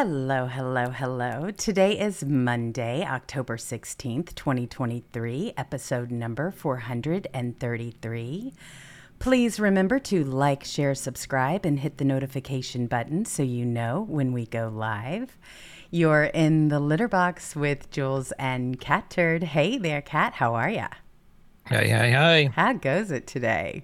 Hello, hello, hello. Today is Monday, October 16th, 2023, episode number 433. Please remember to like, share, subscribe, and hit the notification button so you know when we go live. You're in the litter box with Jewels and Catturd. Hey there, Cat. How are ya? Hey, hey, hey. How goes it today?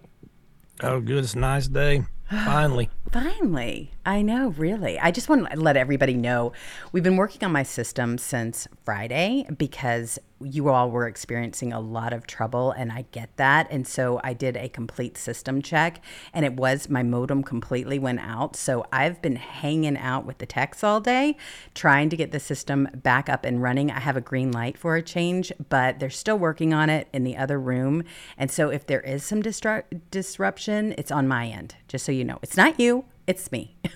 Oh, good. It's a nice day. Finally. Finally. I know, really. I just want to let everybody know we've been working on my system since Friday because you all were experiencing a lot of trouble, and I get that. And so I did a complete system check, and it was my modem completely went out. So I've been hanging out with the techs all day, trying to get the system back up and running. I have a green light for a change, but they're still working on it in the other room. And so if there is some distru- disruption, it's on my end, just so you know. It's not you, it's me.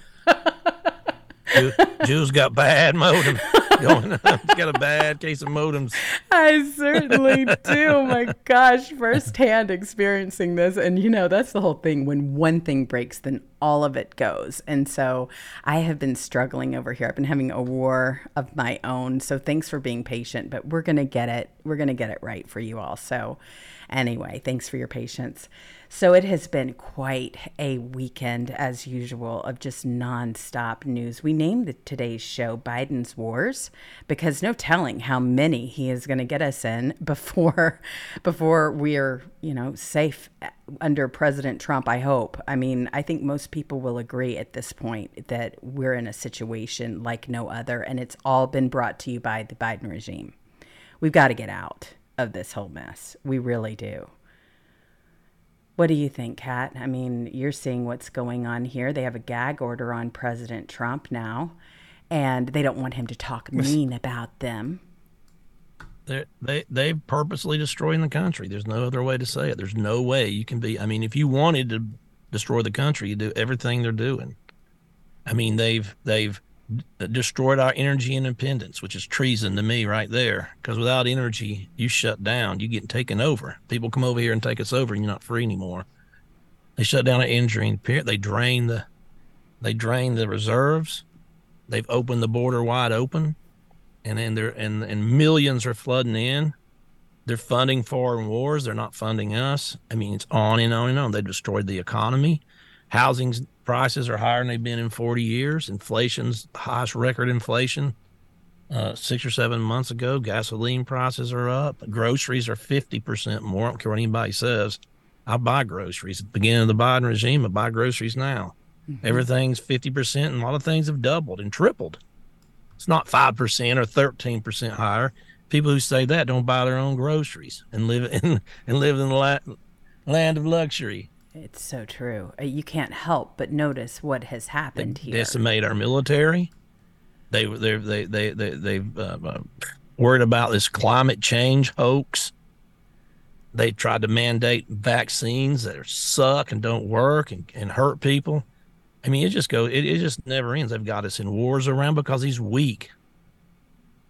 Jew's got bad modem going on. He's got a bad case of modems. I certainly do. Oh my gosh, firsthand experiencing this. And you know, that's the whole thing. When one thing breaks, then all of it goes. And so I have been struggling over here. I've been having a war of my own. So thanks for being patient, but we're going to get it. We're going to get it right for you all. So anyway, thanks for your patience. So it has been quite a weekend, as usual, of just nonstop news. We named today's show Biden's Wars because no telling how many he is going to get us in before before we are, you know, safe uh, under President Trump. I hope. I mean, I think most people will agree at this point that we're in a situation like no other, and it's all been brought to you by the Biden regime. We've got to get out of this whole mess. We really do. What do you think, Kat? I mean, you're seeing what's going on here. They have a gag order on President Trump now, and they don't want him to talk mean about them. They're, they they purposely destroying the country. There's no other way to say it. There's no way you can be. I mean, if you wanted to destroy the country, you do everything they're doing. I mean, they've they've destroyed our energy independence, which is treason to me right there. Because without energy, you shut down, you get taken over. People come over here and take us over, and you're not free anymore. They shut down our energy. They drain the, they drain the reserves. They've opened the border wide open, and then they're and and millions are flooding in. They're funding foreign wars. They're not funding us. I mean, it's on and on and on. They destroyed the economy. Housing's prices are higher than they've been in 40 years. Inflation's highest record inflation uh, six or seven months ago. Gasoline prices are up. Groceries are 50% more. I don't care what anybody says. I buy groceries. At the beginning of the Biden regime, I buy groceries now. Mm-hmm. Everything's 50%, and a lot of things have doubled and tripled. It's not 5% or 13% higher. People who say that don't buy their own groceries and live in and live in the la- land of luxury. It's so true. Uh, you can't help but notice what has happened they here. Decimate our military. They they they they they they've uh, uh, worried about this climate change hoax. They tried to mandate vaccines that are suck and don't work and, and hurt people. I mean, it just goes. It, it just never ends. They've got us in wars around because he's weak.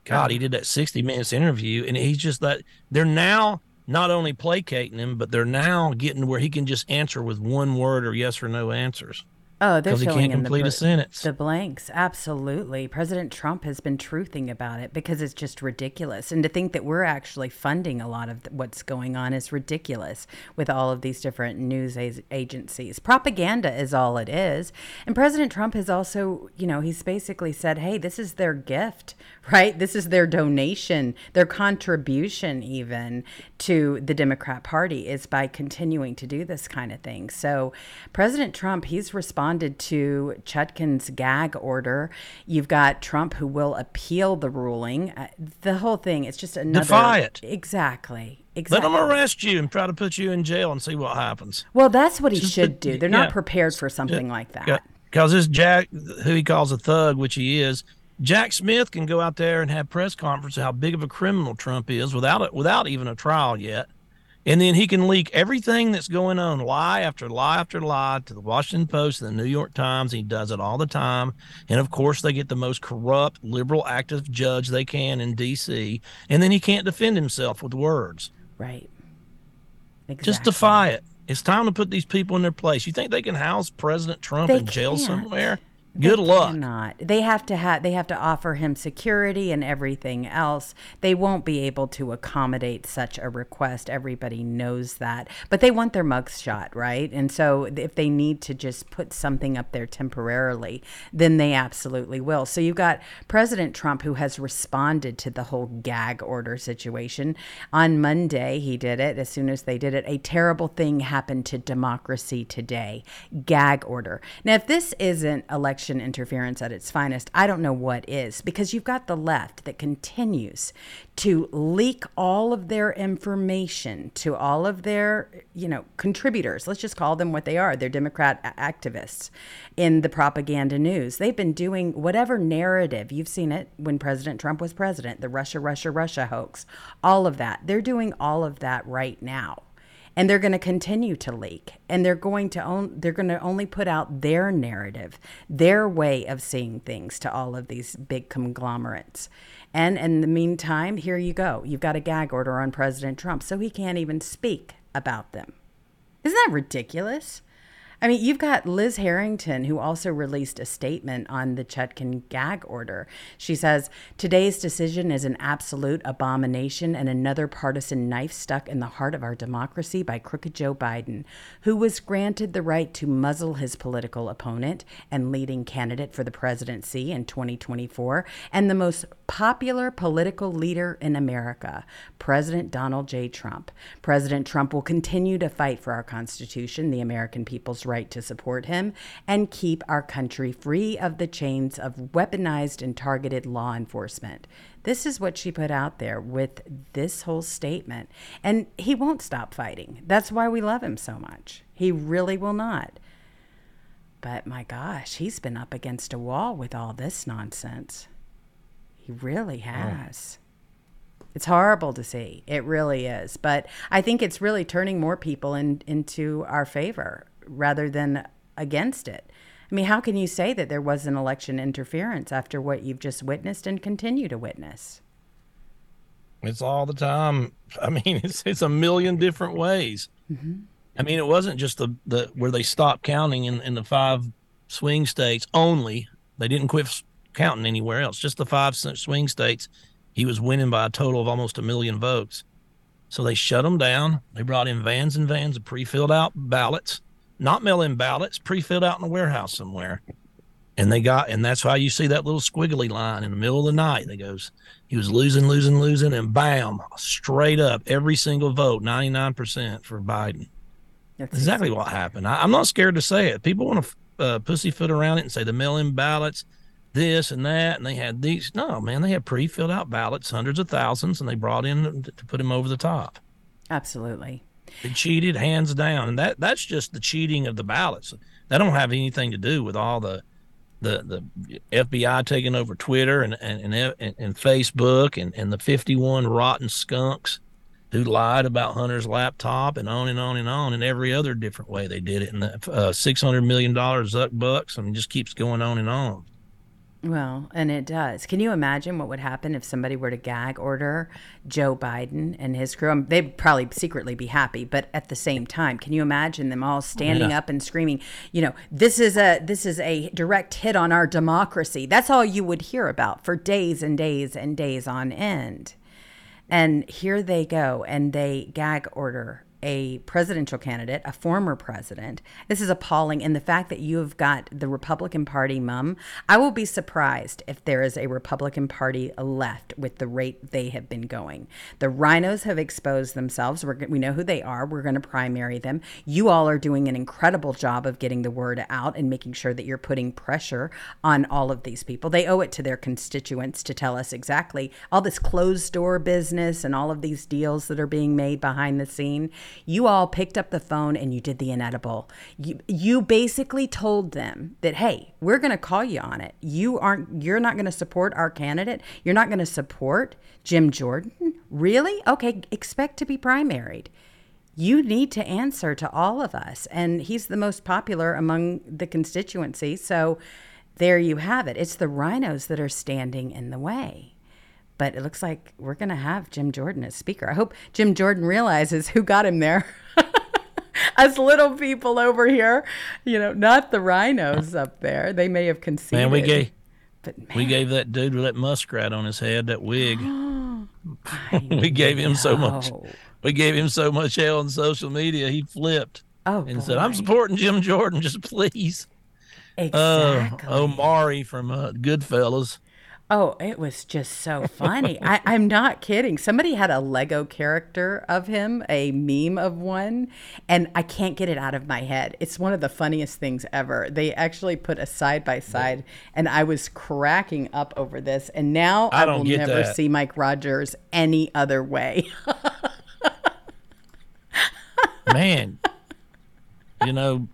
God, he did that 60 minutes interview, and he's just that. They're now not only placating him, but they're now getting where he can just answer with one word or yes or no answers. Oh, they're filling he can't in complete the, a sentence. The blanks, absolutely. President Trump has been truthing about it because it's just ridiculous. And to think that we're actually funding a lot of what's going on is ridiculous with all of these different news agencies. Propaganda is all it is. And President Trump has also, you know, he's basically said, hey, this is their gift, right? This is their donation, their contribution, even to the Democrat Party, is by continuing to do this kind of thing. So, President Trump, he's responded to Chutkan's gag order. You've got Trump who will appeal the ruling. Uh, the whole thing, it's just another. Defy it. Exactly. Exactly. Let them arrest you and try to put you in jail and see what happens. Well, that's what he just should do. They're yeah. not prepared for something like that. Because this Jack, who he calls a thug, which he is, Jack Smith can go out there and have press conference how big of a criminal Trump is without it, without even a trial yet. And then he can leak everything that's going on, lie after lie after lie, to the Washington Post and the New York Times. He does it all the time. And of course, they get the most corrupt, liberal, active judge they can in D.C. And then he can't defend himself with words. Right. Exactly. Just defy it. It's time to put these people in their place. You think they can house President Trump they in jail can't. somewhere? Good they luck. Cannot. They have to have they have to offer him security and everything else. They won't be able to accommodate such a request. Everybody knows that. But they want their mugs shot, right? And so if they need to just put something up there temporarily, then they absolutely will. So you've got President Trump who has responded to the whole gag order situation. On Monday, he did it. As soon as they did it, a terrible thing happened to democracy today. Gag order. Now, if this isn't election election interference at its finest, I don't know what is, because you've got the left that continues to leak all of their information to all of their, you know, contributors. Let's just call them what they are. They're Democrat activists in the propaganda news. They've been doing whatever narrative. You've seen it when President Trump was president, the Russia, Russia, Russia hoax, all of that. They're doing all of that right now and they're going to continue to leak and they're going to own they're going to only put out their narrative their way of seeing things to all of these big conglomerates. And in the meantime here you go. You've got a gag order on president trump so he can't even speak about them. Isn't that ridiculous I mean, you've got Liz Harrington, who also released a statement on the Chutkan gag order. She says, Today's decision is an absolute abomination and another partisan knife stuck in the heart of our democracy by crooked Joe Biden, who was granted the right to muzzle his political opponent and leading candidate for the presidency in 2024, and the most popular political leader in America, President Donald J. Trump. President Trump will continue to fight for our Constitution, the American people's right to support him and keep our country free of the chains of weaponized and targeted law enforcement. This is what she put out there with this whole statement. And he won't stop fighting. That's why we love him so much. He really will not. But my gosh, he's been up against a wall with all this nonsense. He really has. Oh. It's horrible to see. It really is. But I think it's really turning more people in, into our favor rather than against it. I mean, how can you say that there was an election interference after what you've just witnessed and continue to witness? It's all the time. I mean, it's it's a million different ways. Mm-hmm. I mean, it wasn't just the, the where they stopped counting in, in the five swing states only. They didn't quit counting anywhere else. Just the five swing states. He was winning by a total of almost a million votes. So they shut them down. They brought in vans and vans of pre-filled out ballots not mail in ballots, pre filled out in a warehouse somewhere. And they got, and that's why you see that little squiggly line in the middle of the night that goes, he was losing, losing, losing, and bam, straight up, every single vote, 99% for Biden. That's exactly what happened. I, am not scared to say it. People want to uh, pussyfoot around it and say the mail in ballots, this and that, and they had these. No, man, they had pre filled out ballots, hundreds of thousands, and they brought in to put him over the top. Absolutely. They cheated hands down, and that that's just the cheating of the ballots. That don't have anything to do with all the the the FBI taking over Twitter and and and, and Facebook and and the 51 rotten skunks who lied about Hunter's laptop and on and on and on and every other different way they did it. And the uh, 600 million dollars Zuck bucks. I mean, just keeps going on and on. Well, and it does. Can you imagine what would happen if somebody were to gag order Joe Biden and his crew? Um, they'd probably secretly be happy, but at the same time, can you imagine them all standing yeah. up and screaming, you know, this is a this is a direct hit on our democracy. That's all you would hear about for days and days and days on end. And here they go and they gag order a presidential candidate, a former president. This is appalling. And the fact that you have got the Republican Party mum, I will be surprised if there is a Republican Party left with the rate they have been going. The rhinos have exposed themselves. We're, we know who they are. We're going to primary them. You all are doing an incredible job of getting the word out and making sure that you're putting pressure on all of these people. They owe it to their constituents to tell us exactly all this closed door business and all of these deals that are being made behind the scene you all picked up the phone and you did the inedible. You, you basically told them that, hey, we're going to call you on it. You aren't, you're not going to support our candidate. You're not going to support Jim Jordan. Really? Okay, expect to be primaried. You need to answer to all of us. And he's the most popular among the constituency. So there you have it. It's the rhinos that are standing in the way but it looks like we're going to have Jim Jordan as speaker. I hope Jim Jordan realizes who got him there. Us little people over here, you know, not the rhinos up there. They may have conceded. Man, we gave but man, we gave that dude with that muskrat on his head that wig. we gave him so much. We gave him so much hell on social media. He flipped Oh, and said, "I'm supporting Jim Jordan. Just please." Uh, exactly. Omari from uh, Goodfellas. Oh, it was just so funny. I, I'm not kidding. Somebody had a Lego character of him, a meme of one, and I can't get it out of my head. It's one of the funniest things ever. They actually put a side by side, and I was cracking up over this. And now I, I will never that. see Mike Rogers any other way. Man, you know,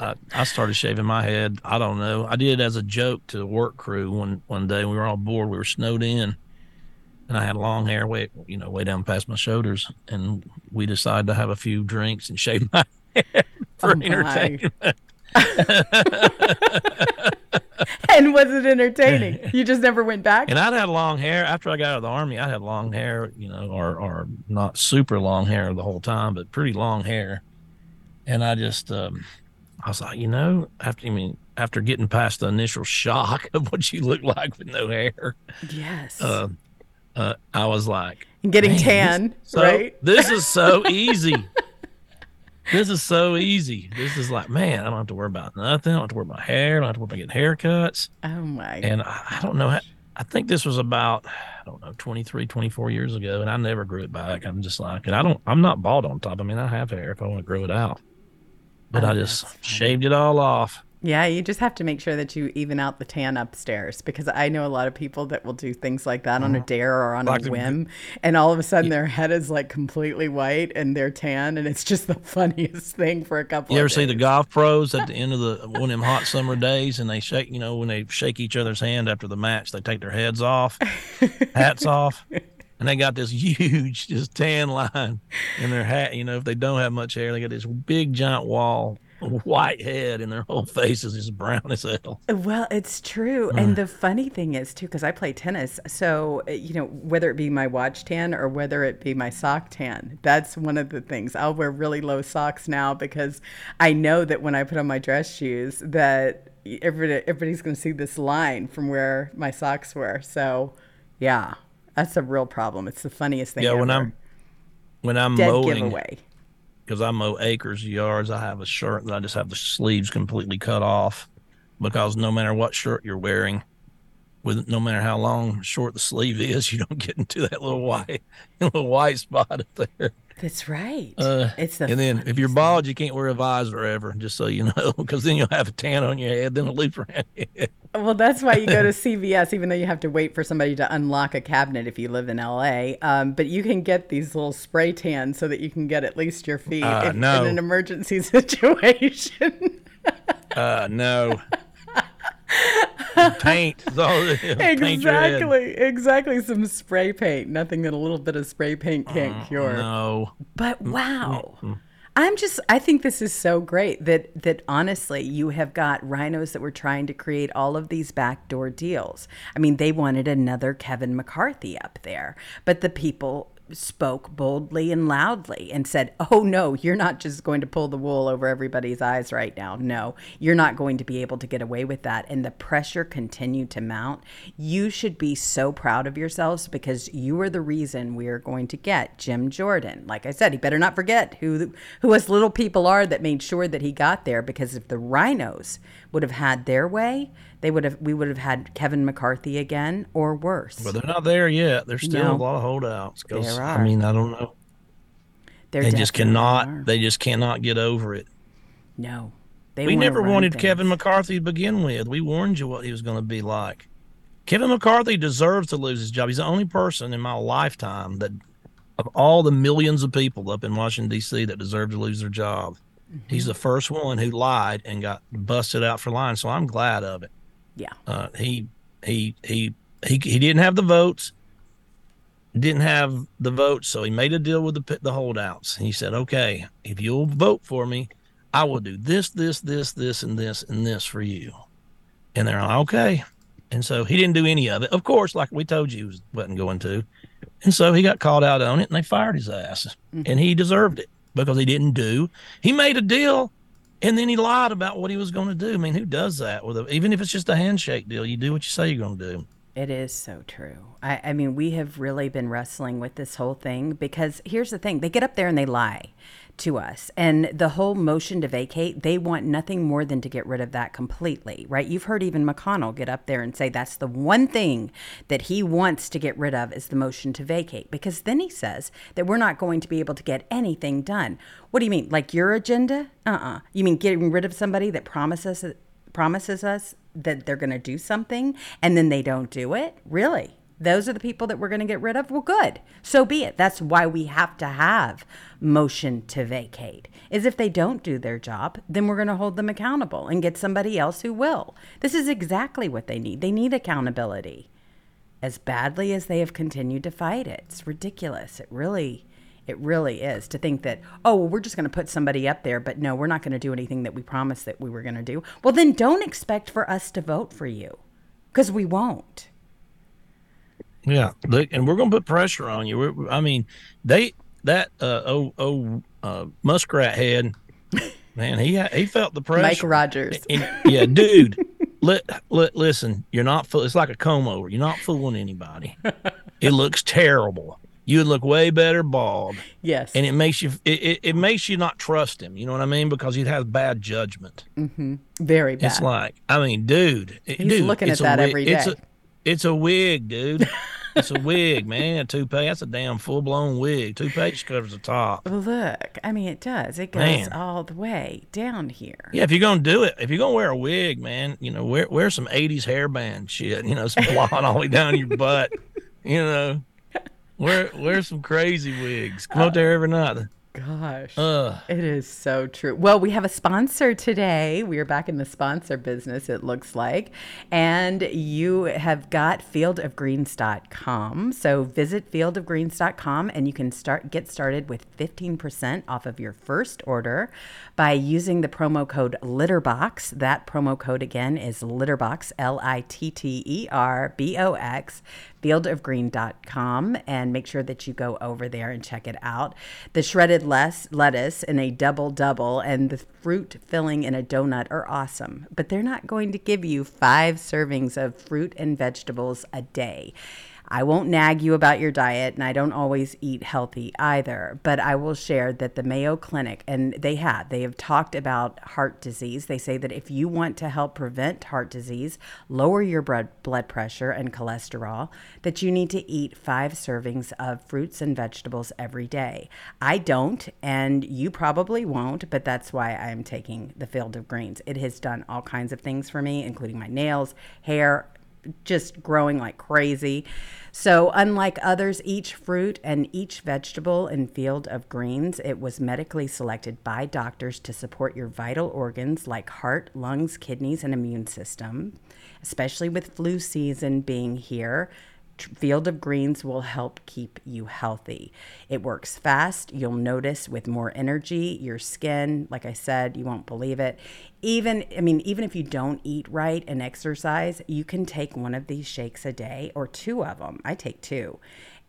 I, I started shaving my head. I don't know. I did it as a joke to the work crew one one day. We were all bored. We were snowed in, and I had long hair, way you know, way down past my shoulders. And we decided to have a few drinks and shave my head for Oh, entertainment. and was it entertaining? You just never went back? And I'd had long hair after I got out of the army. I had long hair, you know, or or not super long hair the whole time, but pretty long hair. And I just, um, I was like, you know, after I mean, after getting past the initial shock of what you look like with no hair, yes. uh, uh, I was like, getting man, this- tan, so, right? This is so easy. this is so easy. This is like, man, I don't have to worry about nothing. I don't have to worry about my hair. I don't have to worry about getting haircuts. Oh my And I, I don't know. how- I think this was about, I don't know, 23, 24 years ago. And I never grew it back. I'm just like, and I don't, I'm not bald on top. I mean, I have hair if I want to grow it out. But Oh, I just shaved it all off. Yeah, you just have to make sure that you even out the tan upstairs because I know a lot of people that will do things like that on a dare or on Uh-huh. Like a whim, and all of a sudden their head is like completely white and they're tan, and it's just the funniest thing for a couple. You ever see the golf pros at the end of the one of them hot summer days and they shake, you know, when they shake each other's hand after the match, they take their heads off, hats off, and they got this huge, just tan line in their hat. You know, if they don't have much hair, they got this big giant wall, white head, and their whole face is just brown as hell. Well, it's true. Uh. And the funny thing is, too, because I play tennis. So, uh, you know, whether it be my watch tan or whether it be my sock tan, that's one of the things. I'll wear really low socks now because I know that when I put on my dress shoes, that everybody, everybody's going to see this line from where my socks were. So, yeah, that's a real problem. It's the funniest thing Yeah, when. I'm when I'm Dead mowing, giveaway. because I mow acres yards, I have a shirt that I just have the sleeves completely cut off because no matter what shirt you're wearing, with no matter how long short the sleeve is, you don't get into that little white little white spot up there. That's right. Uh, it's the and then if you're bald, you can't wear a visor ever, just so you know, because then you'll have a tan on your head, then a loop around your head. Well, that's why you go to CVS, even though you have to wait for somebody to unlock a cabinet if you live in LA. Um, but you can get these little spray tans so that you can get at least your feet Uh, if, no. in an emergency situation. Uh, no. Paint all it is. Paint exactly, exactly. Some spray paint, nothing that a little bit of spray paint can't cure. Uh, No. But wow. I'm just I think this is so great that that honestly you have got rhinos that were trying to create all of these backdoor deals. I mean, they wanted another Kevin McCarthy up there, but the people spoke boldly and loudly and said, "Oh no, you're not just going to pull the wool over everybody's eyes right now. No, you're not going to be able to get away with that." And the pressure continued to mount. You should be so proud of yourselves because you are the reason we are going to get Jim Jordan. Like I said, he better not forget who who us little people are that made sure that he got there because if the rhinos would have had their way, they would have we would have had Kevin McCarthy again or worse. But they're not there yet. There's still No. a lot of holdouts. There are. I mean, I don't know. They just cannot. are. They just cannot get over it. No. They we never wanted things. Kevin McCarthy to begin with. We warned you what he was going to be like. Kevin McCarthy deserves to lose his job. He's the only person in my lifetime that, of all the millions of people up in Washington D.C. that deserve to lose their job, he's mm-hmm. the first one who lied and got busted out for lying. So I'm glad of it. Yeah. Uh, he he he he he didn't have the votes. Didn't have the votes, so he made a deal with the the holdouts. He said, "Okay, if you'll vote for me, I will do this, this, this, this, and this, and this for you." And they're like, "Okay." And so he didn't do any of it. Of course, like we told you, he wasn't going to. And so he got called out on it, and they fired his ass, and he deserved it. because he didn't do. He made a deal and then he lied about what he was going to do. I mean, who does that with a, even if it's just a handshake deal? You do what you say you're going to do. It is so true. I, I, mean, we have really been wrestling with this whole thing because here's the thing they get up there and they lie to us. And the whole motion to vacate, they want nothing more than to get rid of that completely, right? You've heard even McConnell get up there and say that's the one thing that he wants to get rid of is the motion to vacate, because then he says that we're not going to be able to get anything done. What do you mean? Like your agenda? Uh uh-uh. uh You mean getting rid of somebody that promises promises us that they're going to do something and then they don't do it? Really? those are the people that we're going to get rid of? Well good. So be it. That's why we have to have motion to vacate is if they don't do their job then we're going to hold them accountable and get somebody else who will. This is exactly what they need. They need accountability. As badly as they have continued to fight it it's ridiculous. It really it really is to think that oh well, we're just going to put somebody up there but no we're not going to do anything that we promised that we were going to do well then don't expect for us to vote for you because we won't yeah, look, and we're going to put pressure on you. We're, I mean, they that uh, oh oh uh, muskrat head, man, he he felt the pressure. Mike Rogers. And, yeah, dude. let, let listen. You're not. It's like a comb over. You're not fooling anybody. it looks terrible. You would look way better bald. Yes. And it makes you it, it, it, makes you not trust him. You know what I mean? Because he has bad judgment. Mm-hmm. Very bad. It's like I mean, dude. He's dude, looking at that every day. It's a, it's a wig, dude. it's a wig, man. A toupee. That's a damn full blown wig. Toupee just covers the top. Look, I mean, it does. It goes man. all the way down here. Yeah, if you're gonna do it, if you're gonna wear a wig, man, you know, wear wear some '80s hairband shit. You know, some blonde all the way down your butt. You know, wear wear some crazy wigs. Come uh, out there every night. Gosh, it is so true. Well, we have a sponsor today. We are back in the sponsor business, it looks like. And you have got fieldofgreens.com. So visit fieldofgreens.com and you can start get started with 15% off of your first order by using the promo code Litterbox. That promo code again is Litterbox, L I T T E R B O X fieldofgreen.com and make sure that you go over there and check it out. The shredded lettuce in a double double and the fruit filling in a donut are awesome, but they're not going to give you five servings of fruit and vegetables a day. I won't nag you about your diet, and I don't always eat healthy either. But I will share that the Mayo Clinic, and they have, they have talked about heart disease. They say that if you want to help prevent heart disease, lower your blood pressure and cholesterol, that you need to eat five servings of fruits and vegetables every day. I don't, and you probably won't, but that's why I'm taking the Field of Greens. It has done all kinds of things for me, including my nails, hair, just growing like crazy. So, unlike others, each fruit and each vegetable and field of greens, it was medically selected by doctors to support your vital organs like heart, lungs, kidneys, and immune system, especially with flu season being here. Field of Greens will help keep you healthy. It works fast. You'll notice with more energy, your skin, like I said, you won't believe it. Even, I mean, even if you don't eat right and exercise, you can take one of these shakes a day or two of them. I take two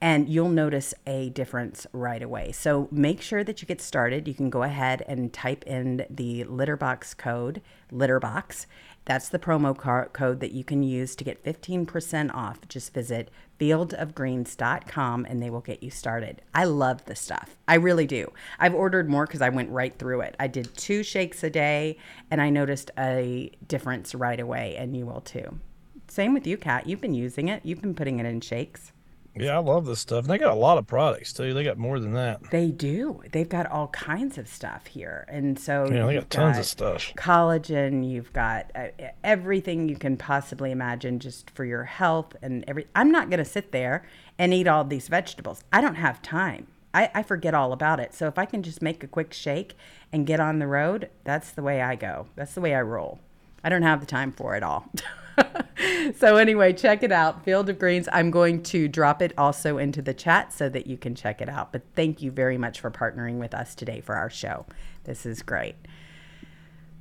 and you'll notice a difference right away. So make sure that you get started. You can go ahead and type in the Litterbox code, Litterbox, that's the promo car- code that you can use to get 15% off. Just visit fieldofgreens.com and they will get you started. I love the stuff. I really do. I've ordered more because I went right through it. I did two shakes a day and I noticed a difference right away, and you will too. Same with you, Kat. You've been using it, you've been putting it in shakes. Yeah, I love this stuff. And they got a lot of products too. They got more than that. They do. They've got all kinds of stuff here. And so Yeah, they got tons of stuff. Collagen, you've got uh, everything you can possibly imagine just for your health and every I'm not going to sit there and eat all these vegetables. I don't have time. I, I forget all about it. So if I can just make a quick shake and get on the road, that's the way I go. That's the way I roll. I don't have the time for it all. so anyway, check it out, Field of Greens. I'm going to drop it also into the chat so that you can check it out. But thank you very much for partnering with us today for our show. This is great.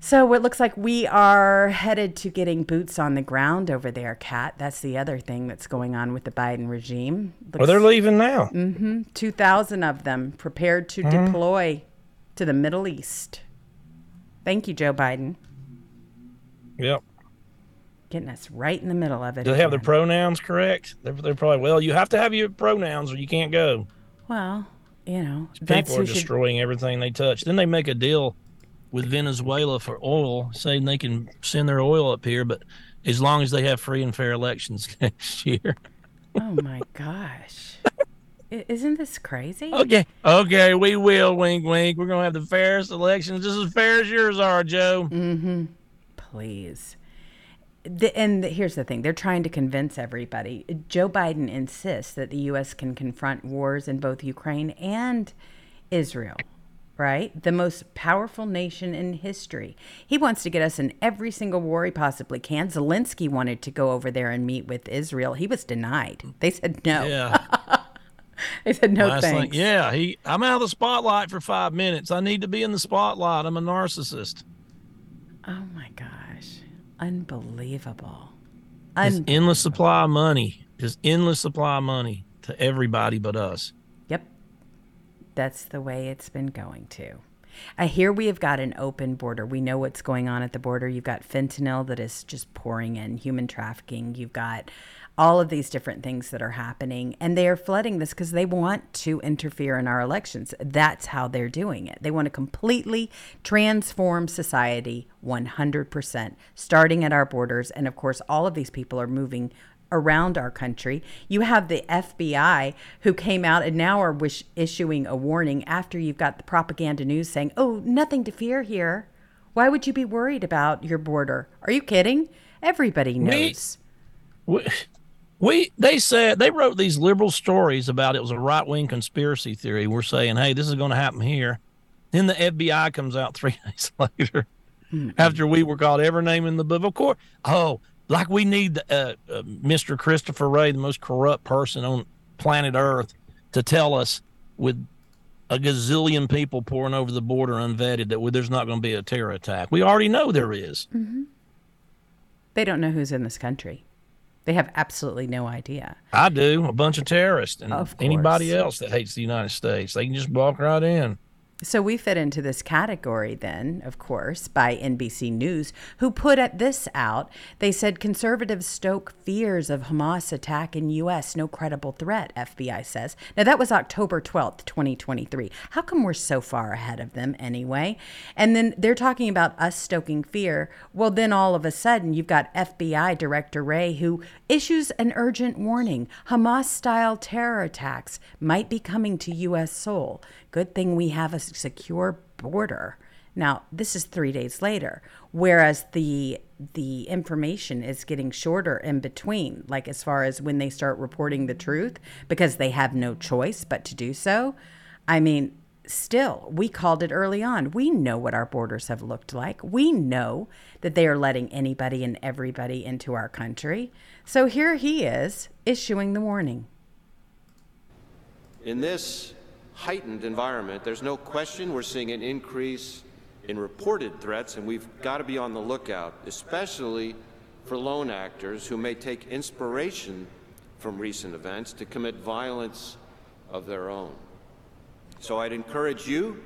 So it looks like we are headed to getting boots on the ground over there, Kat. That's the other thing that's going on with the Biden regime. Looks, well, they're leaving now. Mm-hmm. 2,000 of them prepared to mm-hmm. deploy to the Middle East. Thank you, Joe Biden. Yep. Getting us right in the middle of it. Do they have their pronouns correct? They're, they're probably well. You have to have your pronouns or you can't go. Well, you know, People are should. destroying everything they touch. Then they make a deal with Venezuela for oil, saying they can send their oil up here, but as long as they have free and fair elections next year. Oh my gosh. Isn't this crazy? Okay, okay, we will. Wink, wink. We're gonna have the fairest elections, just as fair as yours are, Joe. Mm-hmm. Please. The, and the, here's the thing they're trying to convince everybody. Joe Biden insists that the U.S. can confront wars in both Ukraine and Israel, right? The most powerful nation in history. He wants to get us in every single war he possibly can. Zelensky wanted to go over there and meet with Israel. He was denied. They said no. Yeah. They said no Last thing- thanks. yeah, he. I'm out of the spotlight for five minutes. I need to be in the spotlight. I'm a narcissist. Oh my gosh. Unbelievable. Un- endless supply of money. Just endless supply of money to everybody but us. Yep. That's the way it's been going to. I hear we have got an open border. We know what's going on at the border. You've got fentanyl that is just pouring in, human trafficking. You've got all of these different things that are happening. And they are flooding this because they want to interfere in our elections. That's how they're doing it. They want to completely transform society 100%, starting at our borders. And of course, all of these people are moving around our country. You have the FBI who came out and now are wish- issuing a warning after you've got the propaganda news saying, oh, nothing to fear here. Why would you be worried about your border? Are you kidding? Everybody knows. We, we they said they wrote these liberal stories about it was a right wing conspiracy theory. We're saying, hey, this is going to happen here. Then the FBI comes out three days later after we were called every name in the book. Of course, oh, like we need uh, uh, Mr. Christopher Wray, the most corrupt person on planet Earth, to tell us with a gazillion people pouring over the border unvetted that we- there's not going to be a terror attack. We already know there is. They don't know who's in this country. They have absolutely no idea. I do. A bunch of terrorists and Of anybody else that hates the United States. They can just walk right in. So we fit into this category then, of course, by NBC News, who put this out. They said conservatives stoke fears of Hamas attack in U.S. No credible threat, FBI says. Now that was October 12th, 2023. How come we're so far ahead of them anyway? And then they're talking about us stoking fear. Well, then all of a sudden you've got FBI Director Wray who issues an urgent warning. Hamas style terror attacks might be coming to U.S. soil. Good thing we have a secure border. Now, this is three days later, whereas the the information is getting shorter in between, like as far as when they start reporting the truth, because they have no choice but to do so. I mean, still, we called it early on. We know what our borders have looked like. We know that they are letting anybody and everybody into our country. So here he is issuing the warning. In this heightened environment, there's no question we're seeing an increase in reported threats, and we've got to be on the lookout, especially for lone actors who may take inspiration from recent events to commit violence of their own. So I'd encourage you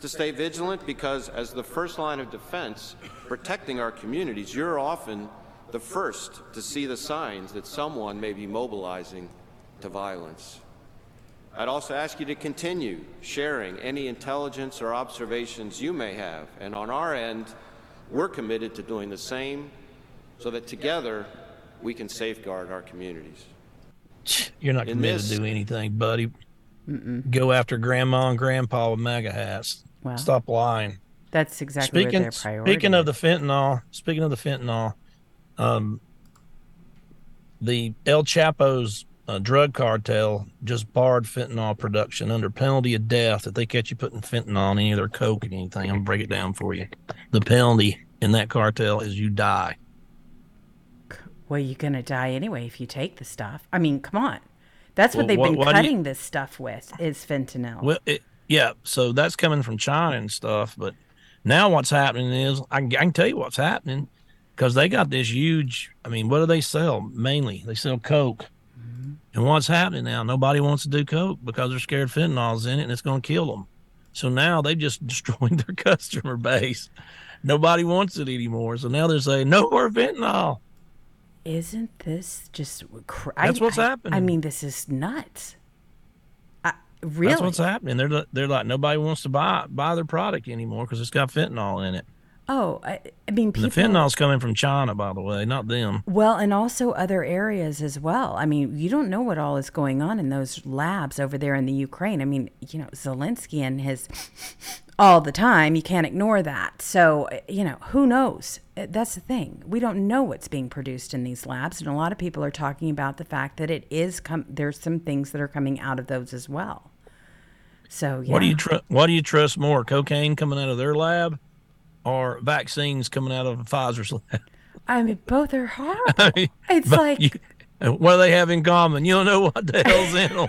to stay vigilant because, as the first line of defense, protecting our communities, you're often the first to see the signs that someone may be mobilizing to violence. I'd also ask you to continue sharing any intelligence or observations you may have. And on our end, we're committed to doing the same so that together we can safeguard our communities. You're not In committed this- to do anything, buddy. Go after grandma and grandpa with MAGA hats. Wow. Stop lying. That's exactly Speaking their priority speaking of the fentanyl, speaking of the fentanyl, um, the El Chapo's uh, drug cartel just barred fentanyl production under penalty of death. If they catch you putting fentanyl in any of their coke and anything, I'm gonna break it down for you. The penalty in that cartel is you die. Well, you're going to die anyway if you take the stuff. I mean, come on. That's what Well, they've what- been do you- cutting this stuff with is fentanyl. Well, it, yeah, so that's coming from China and stuff. But now what's happening is I, can- I can tell you what's happening because they got this huge. I mean, what do they sell mainly? They sell Coke. And what's happening now? Nobody wants to do Coke because they're scared fentanyl's in it and it's going to kill them. So now they've just destroyed their customer base. Nobody wants it anymore. So now they're saying no more fentanyl. Isn't this just cr- That's I, what's I- happening. I mean, this is nuts. I, really? That's what's happening. They're they're like nobody wants to buy buy their product anymore because it's got fentanyl in it. Oh, I, I mean, people. the fentanyl's coming from China, by the way, not them. Well, and also other areas as well. I mean, you don't know what all is going on in those labs over there in the Ukraine. I mean, you know, Zelensky and his all the time, you can't ignore that. So, you know, who knows? Uh, That's the thing. We don't know what's being produced in these labs, and a lot of people are talking about the fact that it is com- there's some things that are coming out of those as well. So, yeah. What do you tr- What do you trust more? Cocaine coming out of their lab, or vaccines coming out of Pfizer's lab? I mean, both are horrible. I mean, It's like- you- what do they have in common? You don't know what the hell's in them.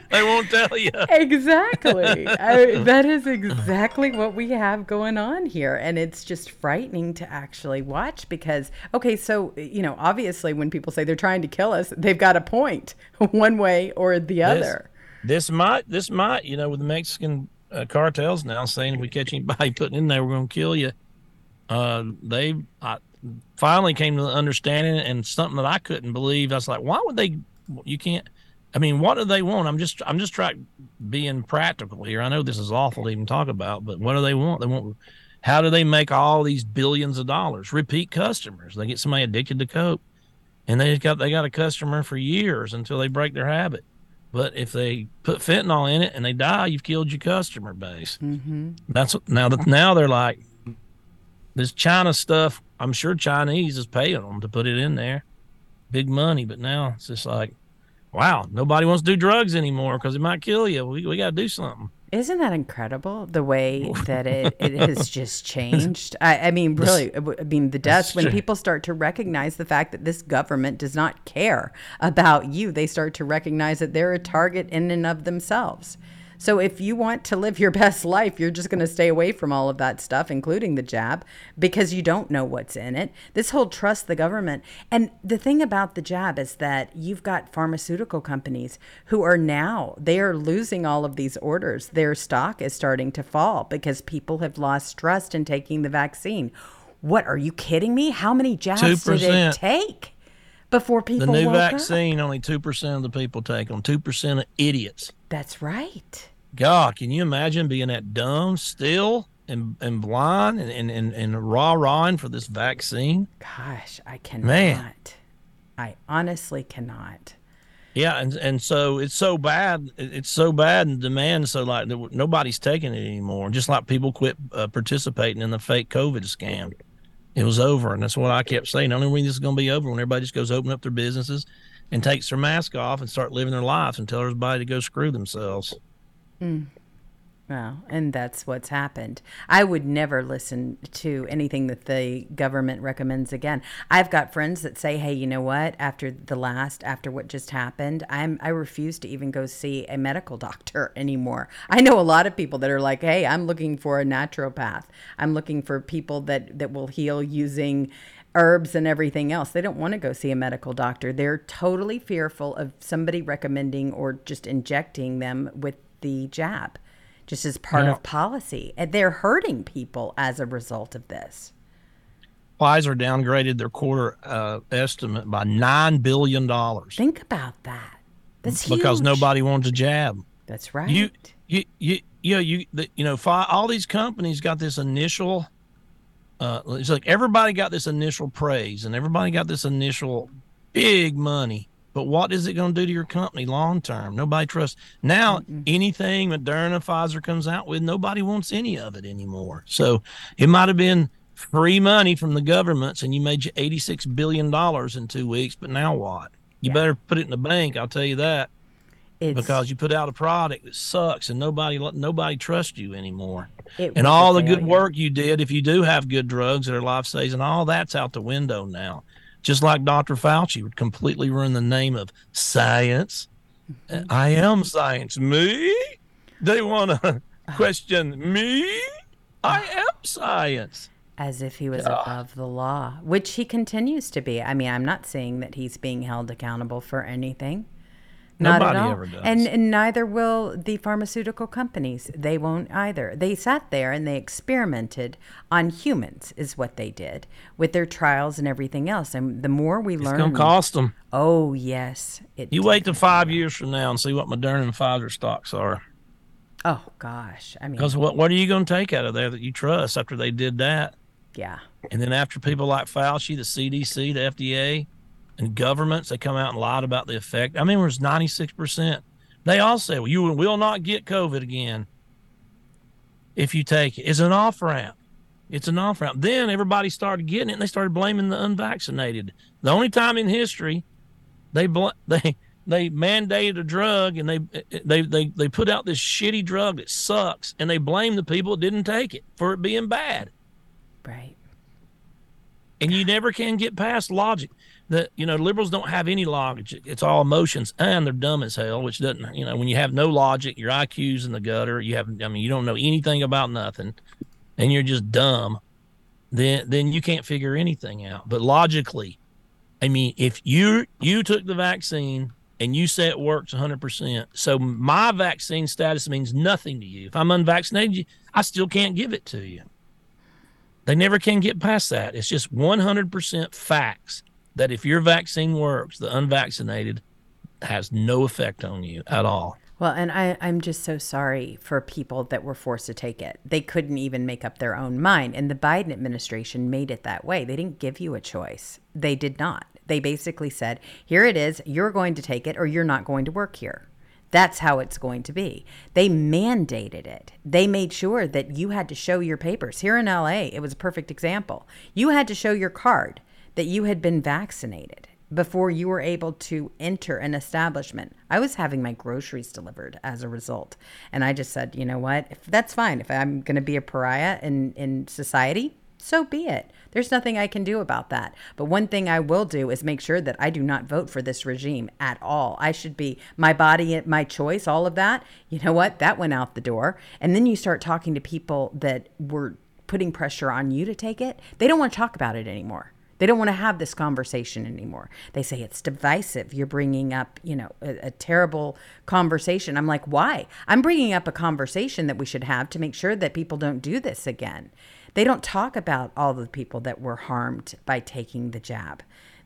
they won't tell you. exactly. I, that is exactly what we have going on here. And it's just frightening to actually watch because, okay, so, you know, obviously when people say they're trying to kill us, they've got a point one way or the other. This might, this might, you know, with the Mexican uh, cartels now saying if we catch anybody putting in there, we're going to kill you. Uh, they I finally came to the understanding and something that I couldn't believe. I was like, why would they? You can't. I mean, what do they want? I'm just, I'm just trying being practical here. I know this is awful to even talk about, but what do they want? They want. How do they make all these billions of dollars? Repeat customers. They get somebody addicted to coke, and they got they got a customer for years until they break their habit. But if they put fentanyl in it and they die, you've killed your customer base. Mm-hmm. That's what- now that now they're like this China stuff. I'm sure Chinese is paying them to put it in there, big money. But now it's just like, wow, nobody wants to do drugs anymore because it might kill you. We we got to do something. Isn't that incredible the way that it, it has just changed? I, I mean, really, I mean, the deaths, when people start to recognize the fact that this government does not care about you, they start to recognize that they're a target in and of themselves. So if you want to live your best life, you're just going to stay away from all of that stuff, including the jab, because you don't know what's in it. This whole trust the government. And the thing about the jab is that you've got pharmaceutical companies who are now, they are losing all of these orders. Their stock is starting to fall because people have lost trust in taking the vaccine. What are you kidding me? How many jabs did it 2%. take before people. The new woke up? vaccine, only two percent of the people take them. Two percent of idiots. That's right. God, can you imagine being that dumb still and, and blind and, and, and, and rah rahing for this vaccine? Gosh, I cannot. Man. I honestly cannot. Yeah, and and so it's so bad. It's so bad and demand so like nobody's taking it anymore. Just like people quit uh, participating in the fake COVID scam. It was over, and that's what I kept saying. The only reason this is going to be over when everybody just goes open up their businesses and takes their mask off and start living their lives and tell everybody to go screw themselves. Mm. Well, and that's what's happened. I would never listen to anything that the government recommends again. I've got friends that say, "Hey, you know what? After the last, after what just happened, I'm I refuse to even go see a medical doctor anymore." I know a lot of people that are like, "Hey, I'm looking for a naturopath. I'm looking for people that that will heal using herbs and everything else. They don't want to go see a medical doctor. They're totally fearful of somebody recommending or just injecting them with the jab, just as part Yeah. of policy. And they're hurting people as a result of this. Pfizer downgraded their quarter uh, estimate by nine billion dollars Think about that. That's because huge. nobody wants a jab. That's right. You, you, you, you know, you, the, you know, all these companies got this initial. Uh, it's like everybody got this initial praise and everybody got this initial big money. But what is it going to do to your company long term? Nobody trusts. Now, anything Moderna, Pfizer comes out with, nobody wants any of it anymore. So it might have been free money from the governments and you made you $86 billion in two weeks. But now what? You Yeah. better put it in the bank. I'll tell you that it's, because you put out a product that sucks and nobody nobody trusts you anymore. And all the good work you did, if you do have good drugs that are life saving, all that's out the window now. Just like Dr. Fauci would completely ruin the name of science. Mm-hmm. I am science. Me? They want to question me? I am science. as if he was above the law, which he continues to be. I mean, I'm not saying that he's being held accountable for anything, Not Nobody at all. ever does. And, and neither will the pharmaceutical companies. They won't either. They sat there and they experimented on humans, is what they did with their trials and everything else. And the more we it's learn, going to cost them. oh yes, it. You wait till five years from now and see what Moderna and Pfizer stocks are. Oh gosh, I mean, Because what what are you going to take out of there that you trust after they did that? yeah, And then after people like Fauci, the CDC, the FDA, and governments, they come out and lied about the effect. I mean, it was 96%. They all said, well, you will not get COVID again if you take it. It's an off ramp. It's an off ramp. Then everybody started getting it and they started blaming the unvaccinated. The only time in history they bl- they they mandated a drug and they they they they put out this shitty drug that sucks and they blame the people that didn't take it for it being bad right. and you never can get past logic. That you know, liberals don't have any logic. It's all emotions, and they're dumb as hell. Which doesn't, you know, when you have no logic, your IQ's in the gutter. You have, I mean, you don't know anything about nothing, and you're just dumb. Then, then you can't figure anything out. But logically, I mean, if you you took the vaccine and you say it works 100 percent, so my vaccine status means nothing to you. If I'm unvaccinated, I still can't give it to you. They never can get past that. It's just 100% facts that if your vaccine works, the unvaccinated has no effect on you at all. Well, and I, I'm just so sorry for people that were forced to take it. They couldn't even make up their own mind. And the Biden administration made it that way. They didn't give you a choice. They did not. They basically said, here it is, you're going to take it or you're not going to work here. That's how it's going to be. They mandated it. They made sure that you had to show your papers. Here in LA, it was a perfect example. You had to show your card that you had been vaccinated before you were able to enter an establishment. I was having my groceries delivered as a result. And I just said, you know what? If that's fine. If I'm going to be a pariah in, in society, so be it. There's nothing I can do about that. But one thing I will do is make sure that I do not vote for this regime at all. I should be my body, my choice, all of that. You know what? That went out the door. And then you start talking to people that were putting pressure on you to take it. They don't want to talk about it anymore. They don't want to have this conversation anymore. They say it's divisive. You're bringing up, you know, a, a, terrible conversation. I'm like, why? I'm bringing up a conversation that we should have to make sure that people don't do this again. They don't talk about all the people that were harmed by taking the jab.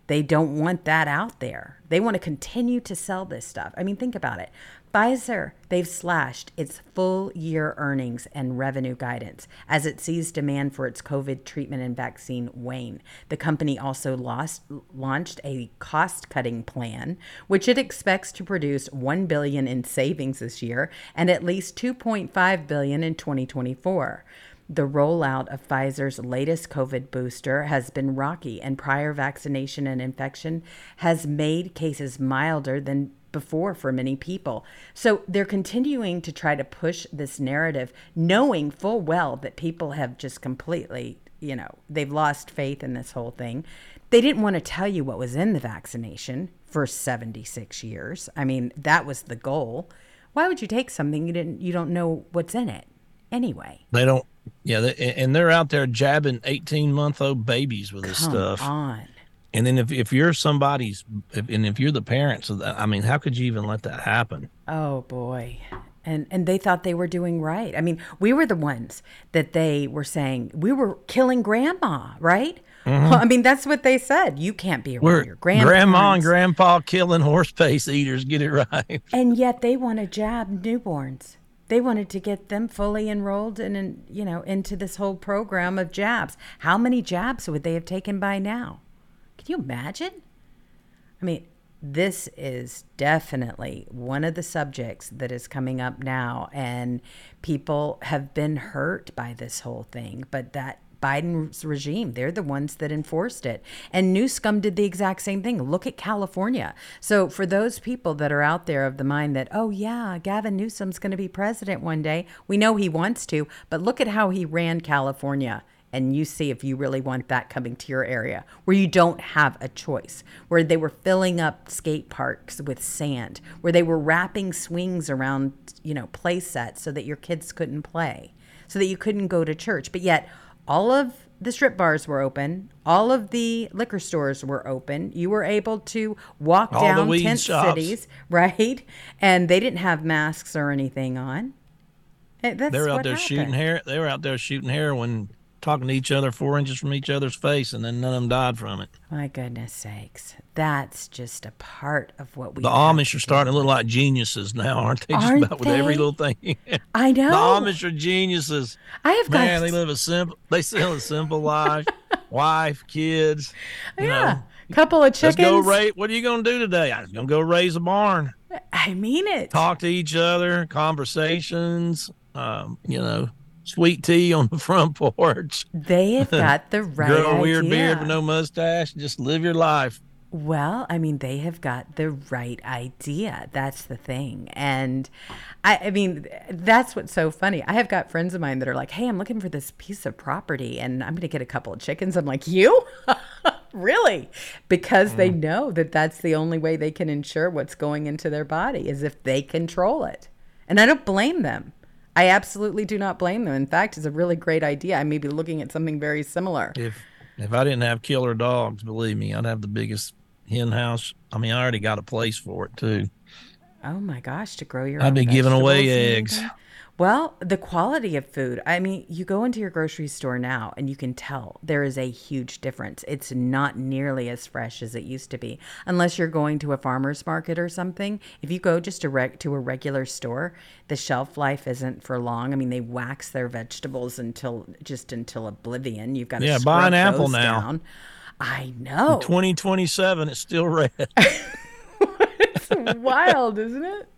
They don't want that out there. They want to continue to sell this stuff. I mean, think about it. Pfizer, they've slashed its full year earnings and revenue guidance as it sees demand for its COVID treatment and vaccine wane. The company also lost, launched a cost-cutting plan which it expects to produce 1 billion in savings this year and at least 2.5 billion in 2024. The rollout of Pfizer's latest COVID booster has been rocky, and prior vaccination and infection has made cases milder than before for many people. So they're continuing to try to push this narrative, knowing full well that people have just completely, you know, they've lost faith in this whole thing. They didn't want to tell you what was in the vaccination for 76 years. I mean, that was the goal. Why would you take something you didn't you don't know what's in it anyway? They don't yeah, they, and they're out there jabbing 18 month old babies with this Come stuff. on. And then if, if you're somebody's, if, and if you're the parents of that, I mean, how could you even let that happen? Oh boy. And and they thought they were doing right. I mean, we were the ones that they were saying we were killing grandma, right? Mm-hmm. Well, I mean, that's what they said. You can't be around We're your grandparents. grandma and grandpa killing horse face eaters. Get it right. And yet they want to jab newborns. They wanted to get them fully enrolled and in, you know into this whole program of jabs. How many jabs would they have taken by now? Can you imagine? I mean, this is definitely one of the subjects that is coming up now, and people have been hurt by this whole thing. But that Biden's regime, they're the ones that enforced it. And Newsom did the exact same thing. Look at California. So, for those people that are out there of the mind that, oh, yeah, Gavin Newsom's going to be president one day, we know he wants to, but look at how he ran California and you see if you really want that coming to your area where you don't have a choice, where they were filling up skate parks with sand, where they were wrapping swings around, you know, play sets so that your kids couldn't play, so that you couldn't go to church. But yet, all of the strip bars were open. All of the liquor stores were open. You were able to walk All down tent shops. cities, right? And they didn't have masks or anything on. That's They were out there shooting hair. They were out there shooting heroin, talking to each other four inches from each other's face, and then none of them died from it. My goodness sakes. That's just a part of what we The Amish are starting to look like geniuses now, aren't they? Just Aren't about with every they? little thing. I know. The Amish are geniuses. I have Man, got they live a simple. They live a simple life. Wife, kids. You yeah. know, couple of chickens. let's go raise. What are you gonna do today? I'm gonna go raise a barn. I mean it. Talk to each other. Conversations. Um, you know, sweet tea on the front porch. They have got the right Grow a idea. weird beard with no mustache. Just live your life. Well, I mean, they have got the right idea. That's the thing. And I, I mean, that's what's so funny. I have got friends of mine that are like, hey, I'm looking for this piece of property and I'm going to get a couple of chickens. I'm like, you? really? Because they mm. know that that's the only way they can ensure what's going into their body is if they control it. And I don't blame them. I absolutely do not blame them. In fact, it's a really great idea. I may be looking at something very similar. If if I didn't have killer dogs, believe me, I'd have the biggest hen house. I mean, I already got a place for it too. Oh my gosh, to grow your I'd be giving away eggs. everything? Well, the quality of food. I mean, you go into your grocery store now and you can tell there is a huge difference. It's not nearly as fresh as it used to be. Unless you're going to a farmer's market or something. If you go just direct to a regular store, the shelf life isn't for long. I mean, they wax their vegetables until just until oblivion. You've got to Yeah, buy an apple now. Down. I know. 2027, it's still red. it's wild, isn't it?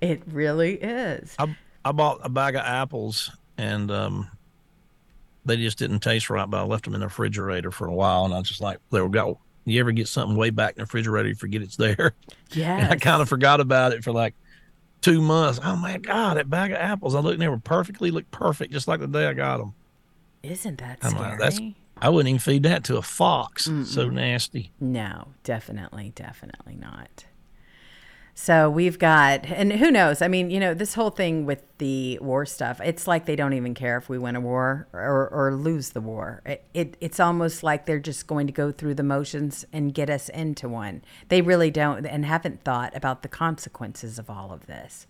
It really is. I I bought a bag of apples and um, they just didn't taste right, but I left them in the refrigerator for a while, and I was just like, they were go. You ever get something way back in the refrigerator, you forget it's there, Yeah. I kind of forgot about it for like two months. Oh my god, that bag of apples! I looked, and they were perfectly looked perfect, just like the day I got them. Isn't that I'm scary? like, that's I wouldn't even feed that to a fox. So nasty. No, definitely, definitely not. So we've got, and who knows? I mean, you know, this whole thing with the war stuff, it's like they don't even care if we win a war or, or lose the war. It, it, it's almost like they're just going to go through the motions and get us into one. They really don't and haven't thought about the consequences of all of this.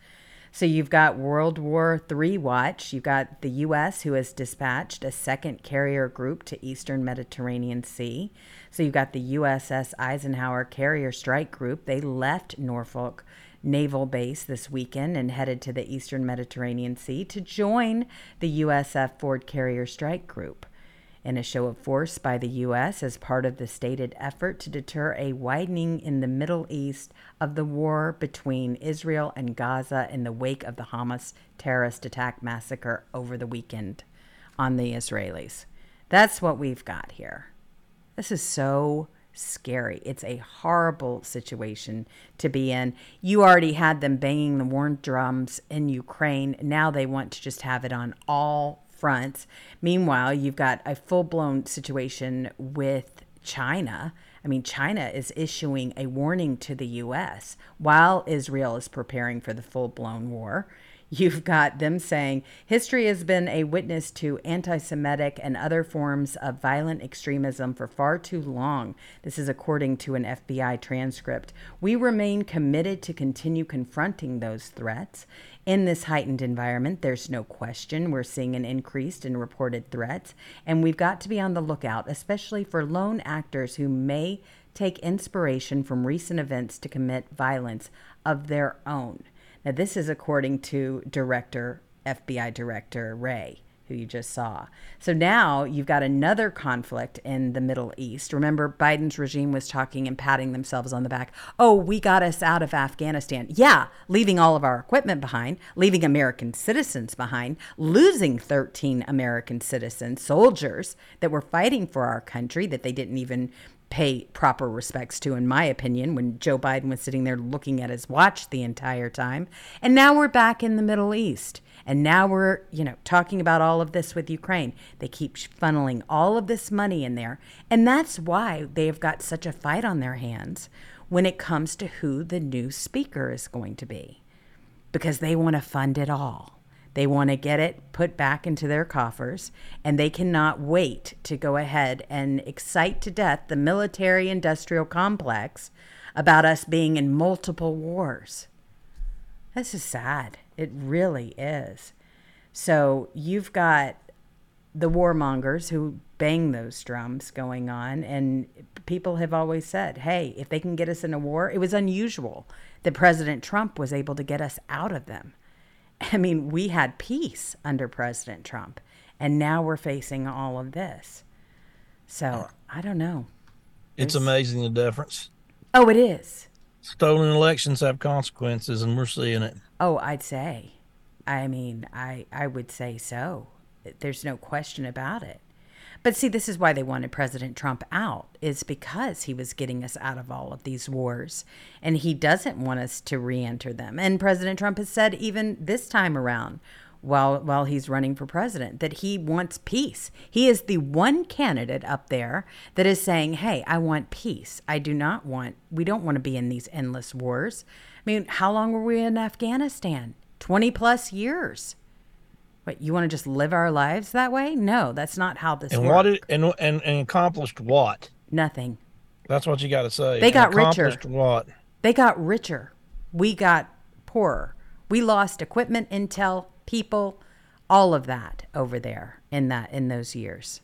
So you've got World War III watch. You've got the U.S. who has dispatched a second carrier group to Eastern Mediterranean Sea. So you've got the USS Eisenhower Carrier Strike Group. They left Norfolk Naval Base this weekend and headed to the Eastern Mediterranean Sea to join the USS Ford Carrier Strike Group in a show of force by the U.S. as part of the stated effort to deter a widening in the Middle East of the war between Israel and Gaza in the wake of the Hamas terrorist attack massacre over the weekend on the Israelis. That's what we've got here. This is so scary. It's a horrible situation to be in. You already had them banging the war drums in Ukraine. Now they want to just have it on all fronts. Meanwhile, you've got a full blown situation with China. I mean, China is issuing a warning to the U.S. while Israel is preparing for the full blown war. You've got them saying history has been a witness to anti Semitic and other forms of violent extremism for far too long. This is according to an FBI transcript. We remain committed to continue confronting those threats. In this heightened environment, there's no question we're seeing an increase in reported threats, and we've got to be on the lookout, especially for lone actors who may take inspiration from recent events to commit violence of their own. Now, this is according to Director, FBI Director Wray, who you just saw. So now you've got another conflict in the Middle East. Remember, Biden's regime was talking and patting themselves on the back. Oh, we got us out of Afghanistan. Yeah, leaving all of our equipment behind, leaving American citizens behind, losing 13 American citizens, soldiers that were fighting for our country that they didn't even pay proper respects to, in my opinion, when Joe Biden was sitting there looking at his watch the entire time. And now we're back in the Middle East. And now we're, you know, talking about all of this with Ukraine. They keep funneling all of this money in there. And that's why they have got such a fight on their hands when it comes to who the new speaker is going to be. Because they want to fund it all. They want to get it put back into their coffers, and they cannot wait to go ahead and excite to death the military industrial complex about us being in multiple wars. This is sad. It really is. So you've got the warmongers who bang those drums going on, and people have always said, hey, if they can get us in a war, it was unusual that President Trump was able to get us out of them. I mean, we had peace under President Trump, and now we're facing all of this. So uh, I don't know. It's amazing the difference. Oh, it is. Stolen elections have consequences, and we're seeing it. Oh, I'd say. I mean, I I would say so. There's no question about it. But see, this is why they wanted President Trump out, is because he was getting us out of all of these wars. And he doesn't want us to re enter them. And President Trump has said, even this time around, while, while he's running for president, that he wants peace. He is the one candidate up there that is saying, hey, I want peace. I do not want, we don't want to be in these endless wars. I mean, how long were we in Afghanistan? 20 plus years. What you want to just live our lives that way? No, that's not how this and works. what it, and, and and accomplished what? Nothing. That's what you got to say. They got richer. What? They got richer. We got poorer. We lost equipment, intel, people, all of that over there in that in those years.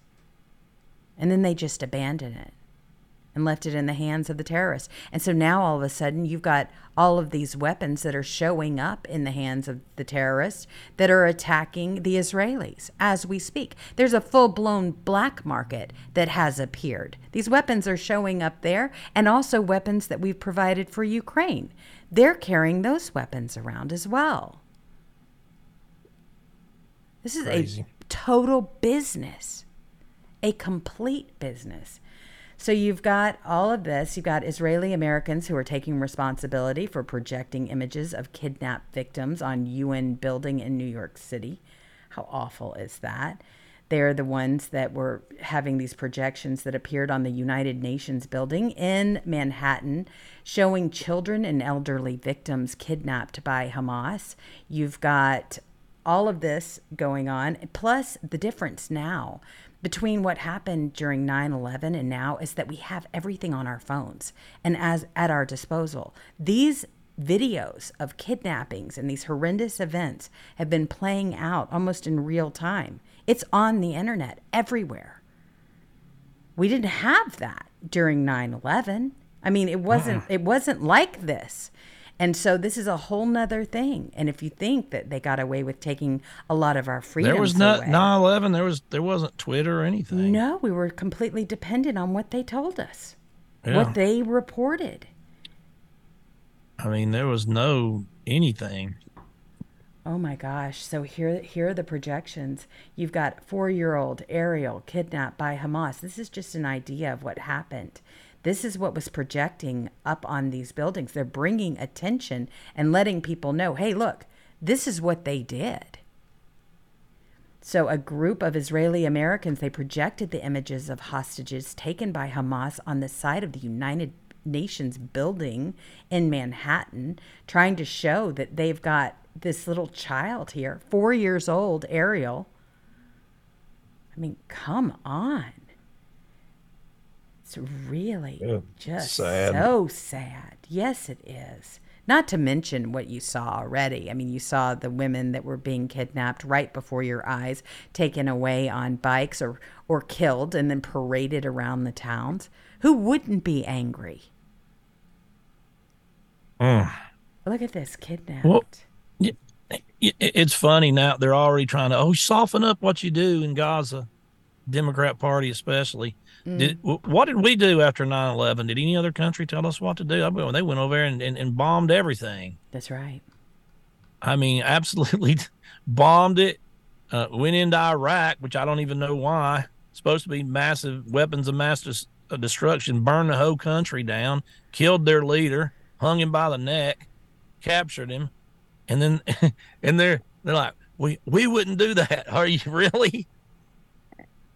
And then they just abandoned it and left it in the hands of the terrorists. And so now all of a sudden you've got all of these weapons that are showing up in the hands of the terrorists that are attacking the Israelis as we speak. There's a full blown black market that has appeared. These weapons are showing up there and also weapons that we've provided for Ukraine. They're carrying those weapons around as well. This is Crazy. a total business, a complete business. So you've got all of this. You've got Israeli Americans who are taking responsibility for projecting images of kidnapped victims on UN building in New York City. How awful is that? They're the ones that were having these projections that appeared on the United Nations building in Manhattan, showing children and elderly victims kidnapped by Hamas. You've got all of this going on, plus the difference now between what happened during 9/11 and now is that we have everything on our phones and as at our disposal. These videos of kidnappings and these horrendous events have been playing out almost in real time. It's on the internet everywhere. We didn't have that during 9/11. I mean, it wasn't it wasn't like this. And so this is a whole nother thing. And if you think that they got away with taking a lot of our freedoms There was not away, 9/11. There was there wasn't Twitter or anything. no, we were completely dependent on what they told us, Yeah. what they reported. I mean, there was no anything. Oh my gosh. So here here are the projections. You've got 4-year-old Ariel kidnapped by Hamas. This is just an idea of what happened. This is what was projecting up on these buildings. They're bringing attention and letting people know, "Hey, look, this is what they did." So, a group of Israeli Americans they projected the images of hostages taken by Hamas on the side of the United Nations building in Manhattan, trying to show that they've got this little child here, four years old, Ariel. I mean, come on. It's really Yeah, just sad. so sad. Yes, it is. Not to mention what you saw already. I mean, you saw the women that were being kidnapped right before your eyes, taken away on bikes or, or killed and then paraded around the towns. Who wouldn't be angry? Mm. Look at this kidnapped. Well, it- it's funny now. They're already trying to oh soften up what you do in Gaza, Democrat Party especially. Mm. Did what did we do after 9-11? Did any other country tell us what to do? I mean, they went over there and, and, and bombed everything. That's right. I mean, absolutely bombed it. Uh, went into Iraq, which I don't even know why. Supposed to be massive weapons of mass dis- uh, destruction, burned the whole country down, killed their leader, hung him by the neck, captured him, and then and they're they're like, we we wouldn't do that. Are you really?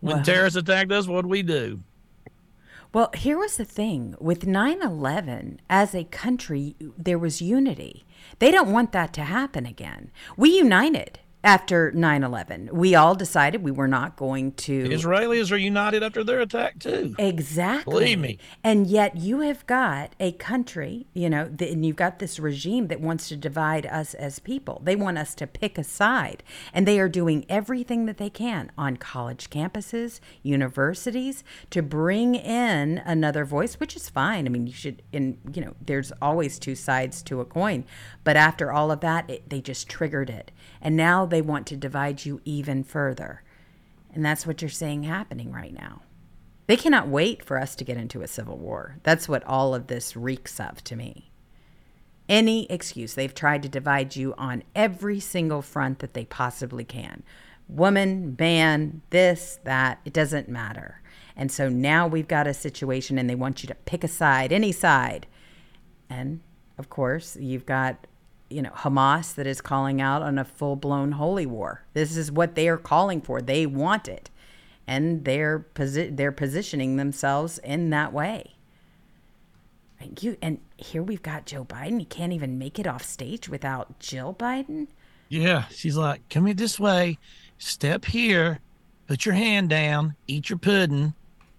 When Well- terrorists attacked us, what we do? Well, here was the thing with 9 11, as a country, there was unity. They don't want that to happen again. We united after 9-11 we all decided we were not going to Israelis are united after their attack too. exactly. Believe me. and yet you have got a country you know and you've got this regime that wants to divide us as people. They want us to pick a side and they are doing everything that they can on college campuses universities to bring in another voice which is fine. I mean you should and you know there's always two sides to a coin. But after all of that it, they just triggered it and now they want to divide you even further and that's what you're seeing happening right now they cannot wait for us to get into a civil war. That's what all of this reeks of to me. Any excuse. They've tried to divide you on every single front that they possibly can. Woman, man, this, that, it doesn't matter. And so now we've got a situation and they want you to pick a side, any side. And of course, you've got you know Hamas that is calling out on a full-blown holy war. This is what they are calling for. They want it and they're posi- they're positioning themselves in that way. And you and here we've got Joe Biden. He can't even make it off stage without Jill Biden. Yeah, she's like, "Come here this way, step here, put your hand down, eat your pudding,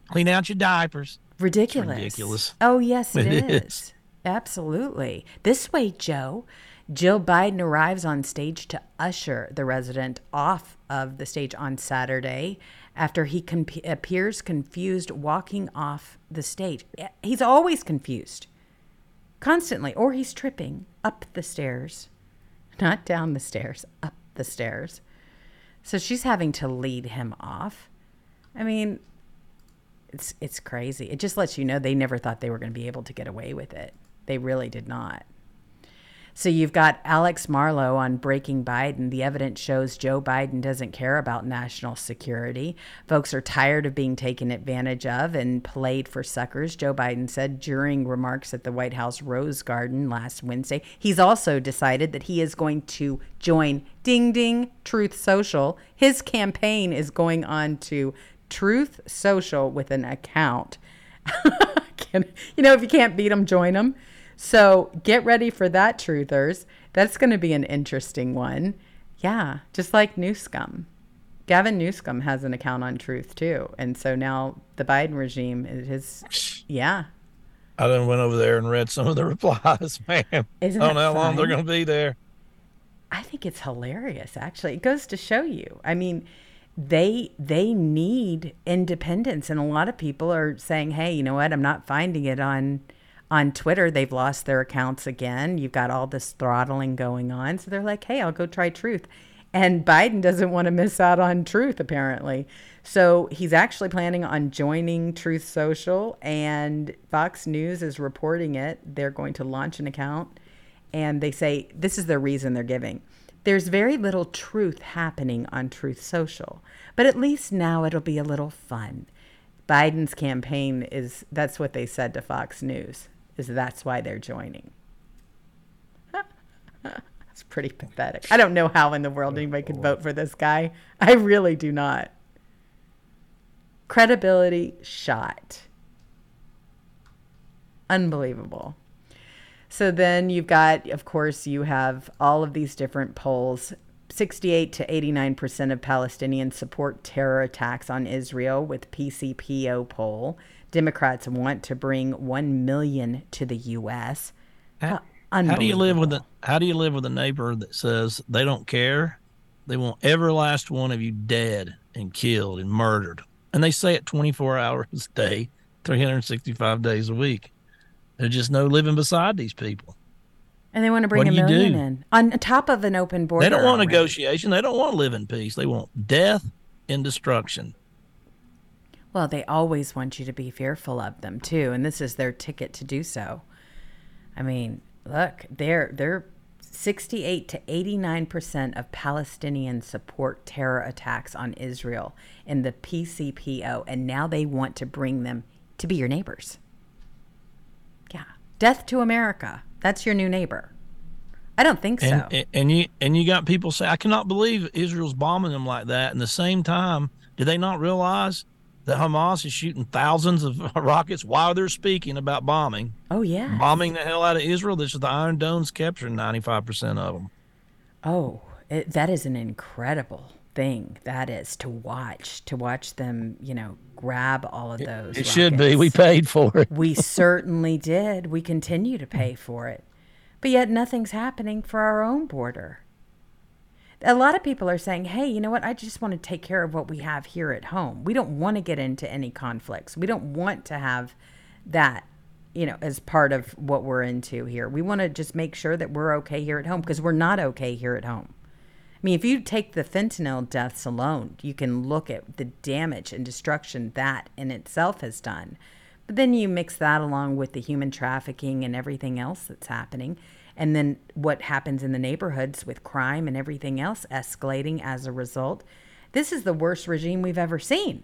clean out your diapers." Ridiculous. ridiculous. Oh yes, it It is. is. Absolutely. This way, Joe. Jill Biden arrives on stage to usher the resident off of the stage on Saturday after he appears confused walking off the stage. He's always confused, constantly, or he's tripping up the stairs, not down the stairs, up the stairs. So she's having to lead him off. I mean, it's it's crazy. It just lets you know they never thought they were going to be able to get away with it. They really did not. So you've got Alex Marlow on Breaking Biden. The evidence shows Joe Biden doesn't care about national security. Folks are tired of being taken advantage of and played for suckers, Joe Biden said during remarks at the White House Rose Garden last Wednesday. He's also decided that he is going to join Ding Ding Truth Social. His campaign is going on to Truth Social with an account. you know, if you can't beat them, join them. So get ready for that, truthers. That's going to be an interesting one. Yeah, just like Newsom. Gavin Newsom has an account on Truth too, and so now the Biden regime is yeah. I then went over there and read some of the replies, man. Isn't I don't know how long they're going to be there. I think it's hilarious. Actually, it goes to show you. I mean, they they need independence, and a lot of people are saying, "Hey, you know what? I'm not finding it on." On Twitter, they've lost their accounts again. You've got all this throttling going on. So they're like, hey, I'll go try truth. And Biden doesn't want to miss out on truth, apparently. So he's actually planning on joining Truth Social, and Fox News is reporting it. They're going to launch an account, and they say this is the reason they're giving. There's very little truth happening on Truth Social, but at least now it'll be a little fun. Biden's campaign is that's what they said to Fox News is that's why they're joining. It's pretty pathetic. I don't know how in the world oh, anybody could vote for this guy. I really do not. Credibility shot. Unbelievable. So then you've got, of course, you have all of these different polls. 68 to 89% of Palestinians support terror attacks on Israel with PCPO poll. Democrats want to bring 1 million to the US. How, how do you live with a How do you live with a neighbor that says they don't care? They want every last one of you dead and killed and murdered, and they say it 24 hours a day, 365 days a week. There's just no living beside these people. And they want to bring What a million do? in on top of an open border. They don't want already. negotiation. They don't want to live in peace. They want death and destruction. Well, they always want you to be fearful of them too, and this is their ticket to do so. I mean, look, they're they're 68 to 89 percent of Palestinians support terror attacks on Israel in the PCPO, and now they want to bring them to be your neighbors. Yeah, death to America. That's your new neighbor. I don't think And, so. and and you and you got people say, I cannot believe Israel's bombing them like that. And the same time, do they not realize that Hamas is shooting thousands of rockets while they're speaking about bombing, oh yeah. bombing the hell out of Israel? This is the Iron Dome's capturing ninety five percent of them. Oh, it, that is an incredible thing. That is to watch, to watch them, you know, grab all of those. It should be. We paid for it. we certainly did. We continue to pay for it. But yet nothing's happening for our own border. A lot of people are saying, hey, you know what? I just want to take care of what we have here at home. We don't want to get into any conflicts. We don't want to have that, you know, as part of what we're into here. We want to just make sure that we're okay here at home because we're not okay here at home. I mean, if you take the fentanyl deaths alone, you can look at the damage and destruction that in itself has done. But then you mix that along with the human trafficking and everything else that's happening. And then what happens in the neighborhoods with crime and everything else escalating as a result. This is the worst regime we've ever seen.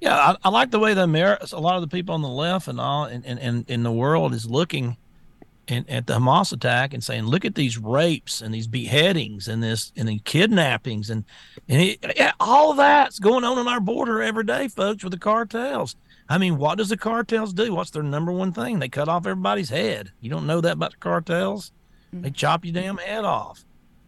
Yeah, I, I like the way the Americans, a lot of the people on the left and all, and, and, and in the world is looking and at the Hamas attack and saying, look at these rapes and these beheadings and this and the kidnappings and and it, yeah, all that's going on on our border every day, folks, with the cartels. I mean, what does the cartels do? What's their number one thing? They cut off everybody's head. You don't know that about the cartels? Mm-hmm. They chop your damn head off.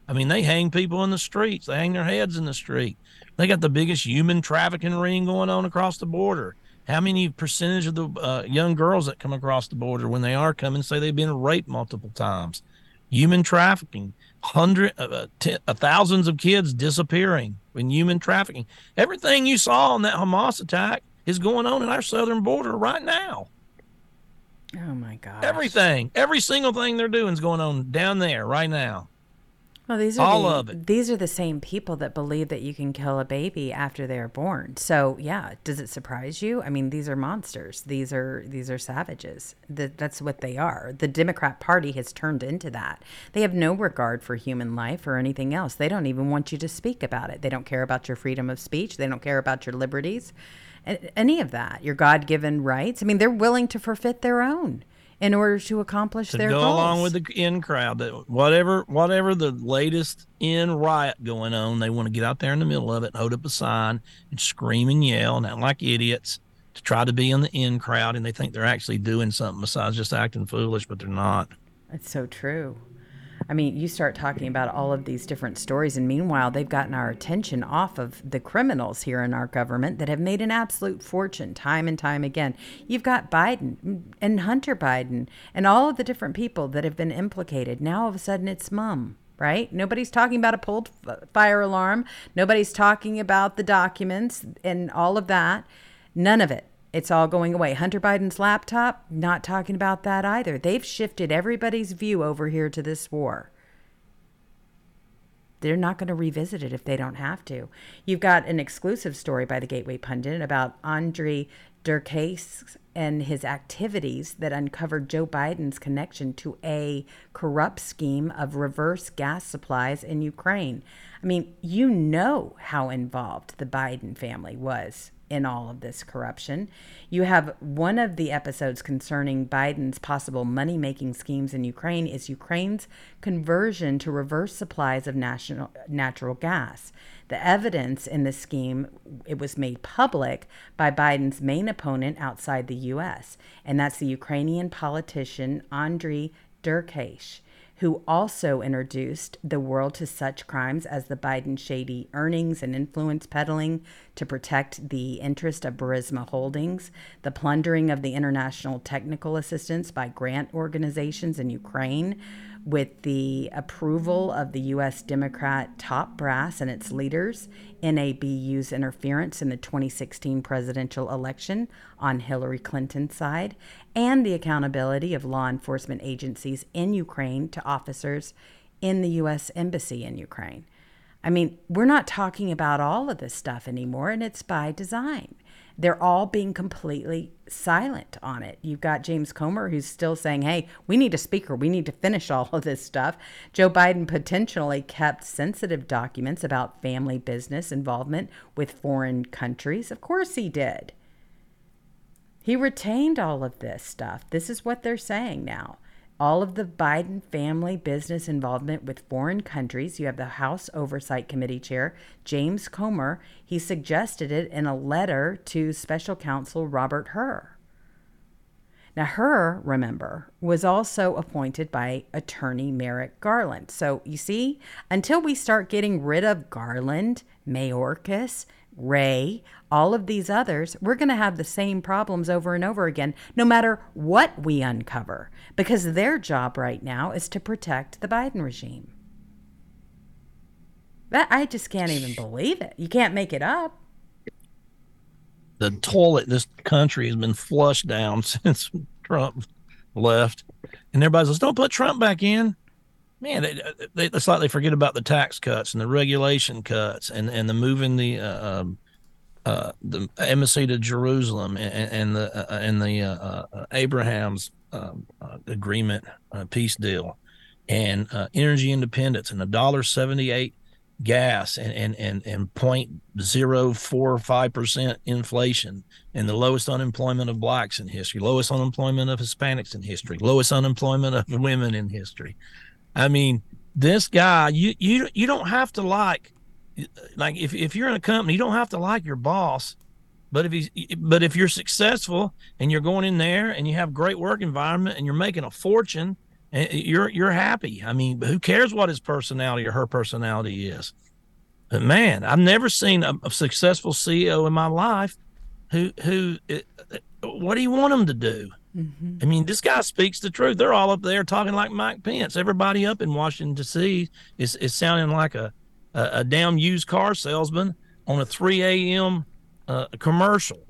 I mean, they hang people in the streets. They hang their heads in the street. They got the biggest human trafficking ring going on across the border. How many percentage of the uh, young girls that come across the border when they are coming say they've been raped multiple times? Human trafficking, hundred, uh, uh, t- uh, thousands of kids disappearing in human trafficking. Everything you saw in that Hamas attack is going on in our southern border right now. Oh my God! Everything, every single thing they're doing is going on down there right now. Well, these are all the, of it. These are the same people that believe that you can kill a baby after they are born. So, yeah, does it surprise you? I mean, these are monsters. These are these are savages. That's what they are. The Democrat Party has turned into that. They have no regard for human life or anything else. They don't even want you to speak about it. They don't care about your freedom of speech. They don't care about your liberties, any of that. Your God-given rights. I mean, they're willing to forfeit their own in order to accomplish to their go goals. along with the in crowd that whatever whatever the latest in riot going on they want to get out there in the middle of it and hold up a sign and scream and yell and act like idiots to try to be in the in crowd and they think they're actually doing something besides just acting foolish but they're not it's so true I mean, you start talking about all of these different stories, and meanwhile, they've gotten our attention off of the criminals here in our government that have made an absolute fortune time and time again. You've got Biden and Hunter Biden and all of the different people that have been implicated. Now, all of a sudden, it's mum right? Nobody's talking about a pulled fire alarm. Nobody's talking about the documents and all of that. None of it. It's all going away. Hunter Biden's laptop, not talking about that either. They've shifted everybody's view over here to this war. They're not going to revisit it if they don't have to. You've got an exclusive story by the Gateway Pundit about Andre Derkach and his activities that uncovered Joe Biden's connection to a corrupt scheme of reverse gas supplies in Ukraine. I mean, you know how involved the Biden family was in all of this corruption. You have one of the episodes concerning Biden's possible money making schemes in Ukraine is Ukraine's conversion to reverse supplies of national, natural gas. The evidence in the scheme it was made public by Biden's main opponent outside the US, and that's the Ukrainian politician Andriy Derkach who also introduced the world to such crimes as the Biden shady earnings and influence peddling to protect the interest of Burisma Holdings, the plundering of the international technical assistance by grant organizations in Ukraine, with the approval of the U.S. Democrat top brass and its leaders, NABU's interference in the 2016 presidential election on Hillary Clinton's side, and the accountability of law enforcement agencies in Ukraine to officers in the U.S. Embassy in Ukraine. I mean, we're not talking about all of this stuff anymore, and it's by design they're all being completely silent on it. You've got James Comer who's still saying, hey, we need a speaker. We need to finish all of this stuff. Joe Biden potentially kept sensitive documents about family business involvement with foreign countries. Of course he did. He retained all of this stuff. This is what they're saying now all of the Biden family business involvement with foreign countries. You have the House Oversight Committee Chair, James Comer. He suggested it in a letter to Special Counsel Robert Hur. Now, Hur, remember, was also appointed by attorney Merrick Garland. So you see, until we start getting rid of Garland, Mayorkas, Wray, all of these others, we're going to have the same problems over and over again, no matter what we uncover, because their job right now is to protect the Biden regime. That I just can't even believe it. You can't make it up. The toilet this country has been flushed down since Trump left, and everybody says, "Don't put Trump back in." Man, they, they, it's like they forget about the tax cuts and the regulation cuts and and the moving the uh, um, uh, the embassy to Jerusalem and, and the uh, and the uh, uh Abraham's um, uh, agreement peace deal and energy independence and a dollar seventy eight gas and and and and point zero four five percent inflation and the lowest unemployment of blacks in history, lowest unemployment of Hispanics in history, lowest unemployment of women in history. I mean, this guy, you you you don't have to like like if, if you're in a company, you don't have to like your boss. But if he's but if you're successful and you're going in there and you have great work environment and you're making a fortune eh, eh, you're you're happy. I mean, who cares what his personality or her personality is? But man, I've never seen a, a successful CEO in my life who who uh, what do you want him to do? Mm-hmm. I mean, this guy speaks the truth. They're all up there talking like Mike Pence. Everybody up in Washington D.C. is is sounding like a a, a damn used car salesman on a 3 a.m. Uh, commercial,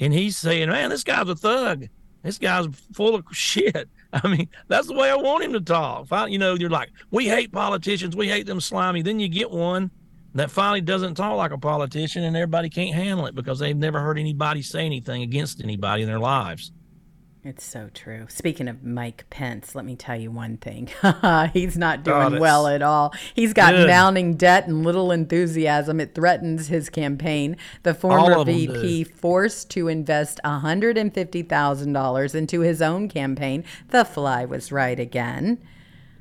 and he's saying, "Man, this guy's a thug. This guy's full of shit." I mean, that's the way I want him to talk. You know, you're like, we hate politicians, we hate them slimy. Then you get one that finally doesn't talk like a politician, and everybody can't handle it because they've never heard anybody say anything against anybody in their lives. It's so true. Speaking of Mike Pence, let me tell you one thing. He's not doing God, well at all. He's got good. mounting debt and little enthusiasm. It threatens his campaign. The former VP forced to invest $150,000 into his own campaign. The fly was right again.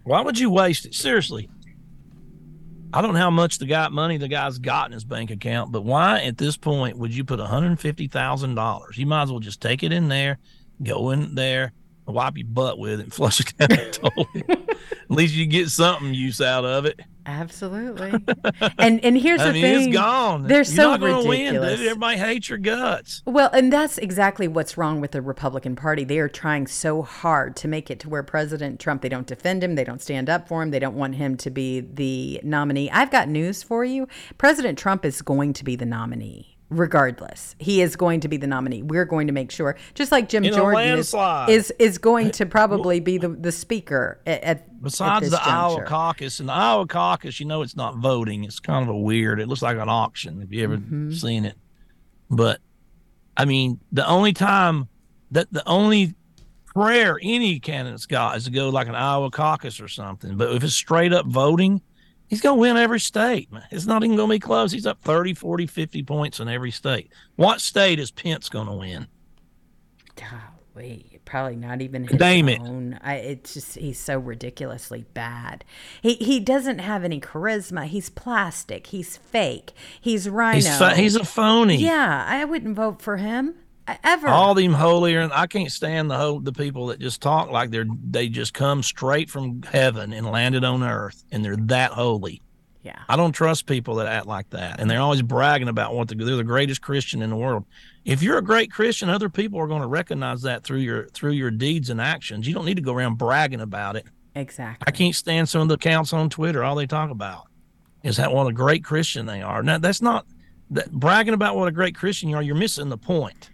Why would you waste it? Seriously. I don't know how much the guy money the guy's got in his bank account, but why at this point would you put $150,000? You might as well just take it in there go in there, wipe your butt with it, and flush it down the toilet. At least you get something use out of it. Absolutely. And and here's I the mean, thing. It's gone. They're You're so not ridiculous. Win, dude. Everybody hates your guts. Well, and that's exactly what's wrong with the Republican Party. They are trying so hard to make it to where President Trump, they don't defend him, they don't stand up for him, they don't want him to be the nominee. I've got news for you. President Trump is going to be the nominee regardless. He is going to be the nominee. We're going to make sure, just like Jim In Jordan is, is, is going to probably be the, the speaker at, at Besides at the juncture. Iowa caucus, and the Iowa caucus, you know, it's not voting. It's kind of a weird. It looks like an auction. Have you ever mm-hmm. seen it? But I mean, the only time that the only prayer any candidate's got is to go like an Iowa caucus or something. But if it's straight up voting, he's going to win every state. It's not even going to be close. He's up 30, 40, 50 points in every state. What state is Pence going to win? Golly, probably not even his Name own. It. I, it's just he's so ridiculously bad. He he doesn't have any charisma. He's plastic. He's fake. He's rhino. He's, fa- he's a phony. Yeah, I wouldn't vote for him ever. All them holier, and I can't stand the whole the people that just talk like they're they just come straight from heaven and landed on earth, and they're that holy. Yeah, I don't trust people that act like that, and they're always bragging about what they're the greatest Christian in the world. If you're a great Christian, other people are going to recognize that through your through your deeds and actions. You don't need to go around bragging about it. Exactly. I can't stand some of the accounts on Twitter. All they talk about is that what a great Christian they are. Now that's not that bragging about what a great Christian you are. You're missing the point.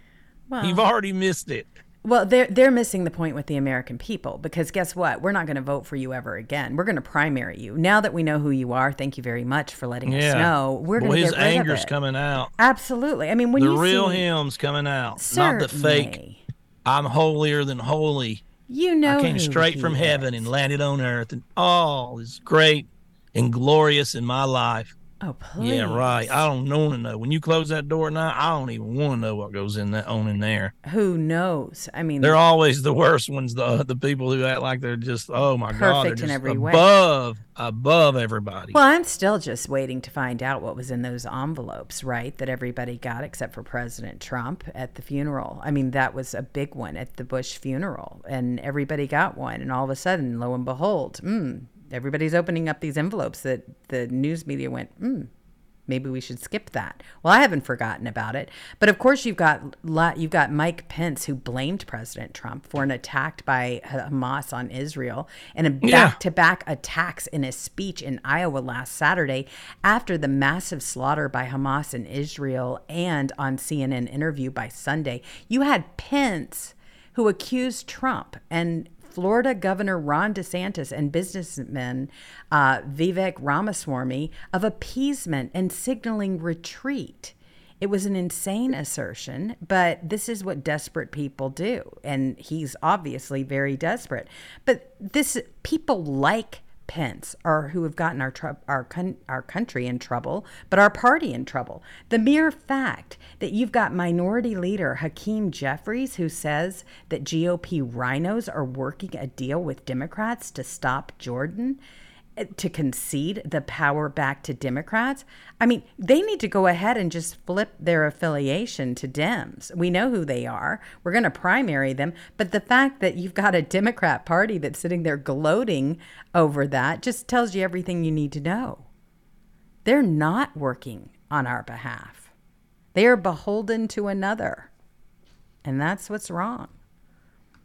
Well, You've already missed it. Well, they're they're missing the point with the American people because guess what? We're not going to vote for you ever again. We're going to primary you. Now that we know who you are, thank you very much for letting yeah. us know. We're going to get rid anger's of it. coming out. Absolutely. I mean, when you the you real see, hymns coming out, certainly. not the fake. I'm holier than holy. You know, I came straight from heaven and landed on earth, and all is great and glorious in my life. Oh, please. Yeah, right. I don't want to know. When you close that door at night, I don't even want to know what goes in that on in there. Who knows? I mean, They're always the worst ones. The the people who act like they're just oh my god, they're Perfect in just every way. above above everybody. Well, I'm still just waiting to find out what was in those envelopes, right? That everybody got except for President Trump at the funeral. I mean, that was a big one at the Bush funeral, and everybody got one. And all of a sudden, lo and behold, mm, everybody's opening up these envelopes that the news media went, mm, maybe we should skip that. Well, I haven't forgotten about it, but of course you've got you've got Mike Pence who blamed President Trump for an attack by Hamas on Israel and a back-to-back attacks in a speech in Iowa last Saturday after the massive slaughter by Hamas in Israel and on CNN interview by Sunday. You had Pence who accused Trump and Florida Governor Ron DeSantis and businessman uh, Vivek Ramaswamy of appeasement and signaling retreat. It was an insane assertion, but this is what desperate people do. And he's obviously very desperate. But this people like Pence or who have gotten our trou- our con- our country in trouble, but our party in trouble. The mere fact that you've got minority leader Hakeem Jeffries who says that GOP RINOs are working a deal with Democrats to stop Jordan to concede the power back to Democrats. I mean, they need to go ahead and just flip their affiliation to Dems. We know who they are. We're going to primary them. But the fact that you've got a Democrat party that's sitting there gloating over that just tells you everything you need to know. They're not working on our behalf, they are beholden to another. And that's what's wrong.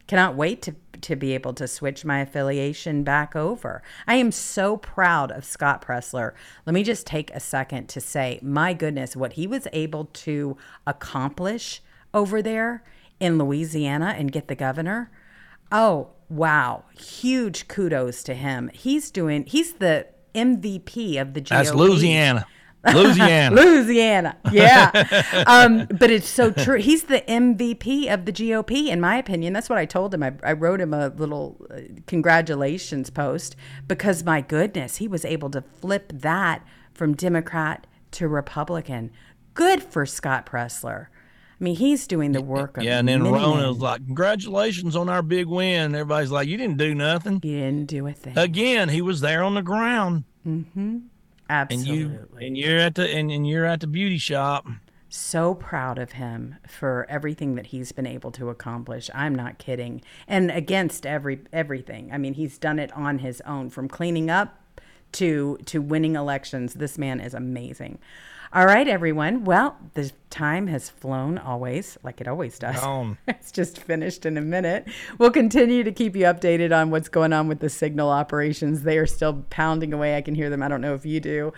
Cannot wait to, to be able to switch my affiliation back over. I am so proud of Scott Presler. Let me just take a second to say, my goodness, what he was able to accomplish over there in Louisiana and get the governor. Oh, wow. Huge kudos to him. He's doing, he's the MVP of the GOP. That's Louisiana. Louisiana. Louisiana. Yeah. um, but it's so true. He's the MVP of the GOP, in my opinion. That's what I told him. I, I wrote him a little uh, congratulations post because, my goodness, he was able to flip that from Democrat to Republican. Good for Scott Presler. I mean, he's doing the work of yeah, and then Ronna was like, "Congratulations on our big win." Everybody's like, "You didn't do nothing." He didn't do a thing. Again, he was there on the ground, and Absolutely. you and you're at the and, and you're at the beauty shop. so proud of him for everything that he's been able to accomplish. I'm not kidding. And against every everything. I mean, he's done it on his own from cleaning up to to winning elections. This man is amazing. All right, everyone. Well, the time has flown always, like it always does. Gone. it's just finished in a minute. We'll continue to keep you updated on what's going on with the signal operations. They are still pounding away. I can hear them. I don't know if you do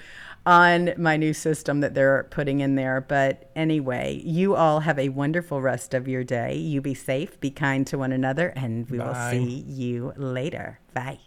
on my new system that they're putting in there. But anyway, you all have a wonderful rest of your day. You be safe, be kind to one another, and we will see you later. Bye.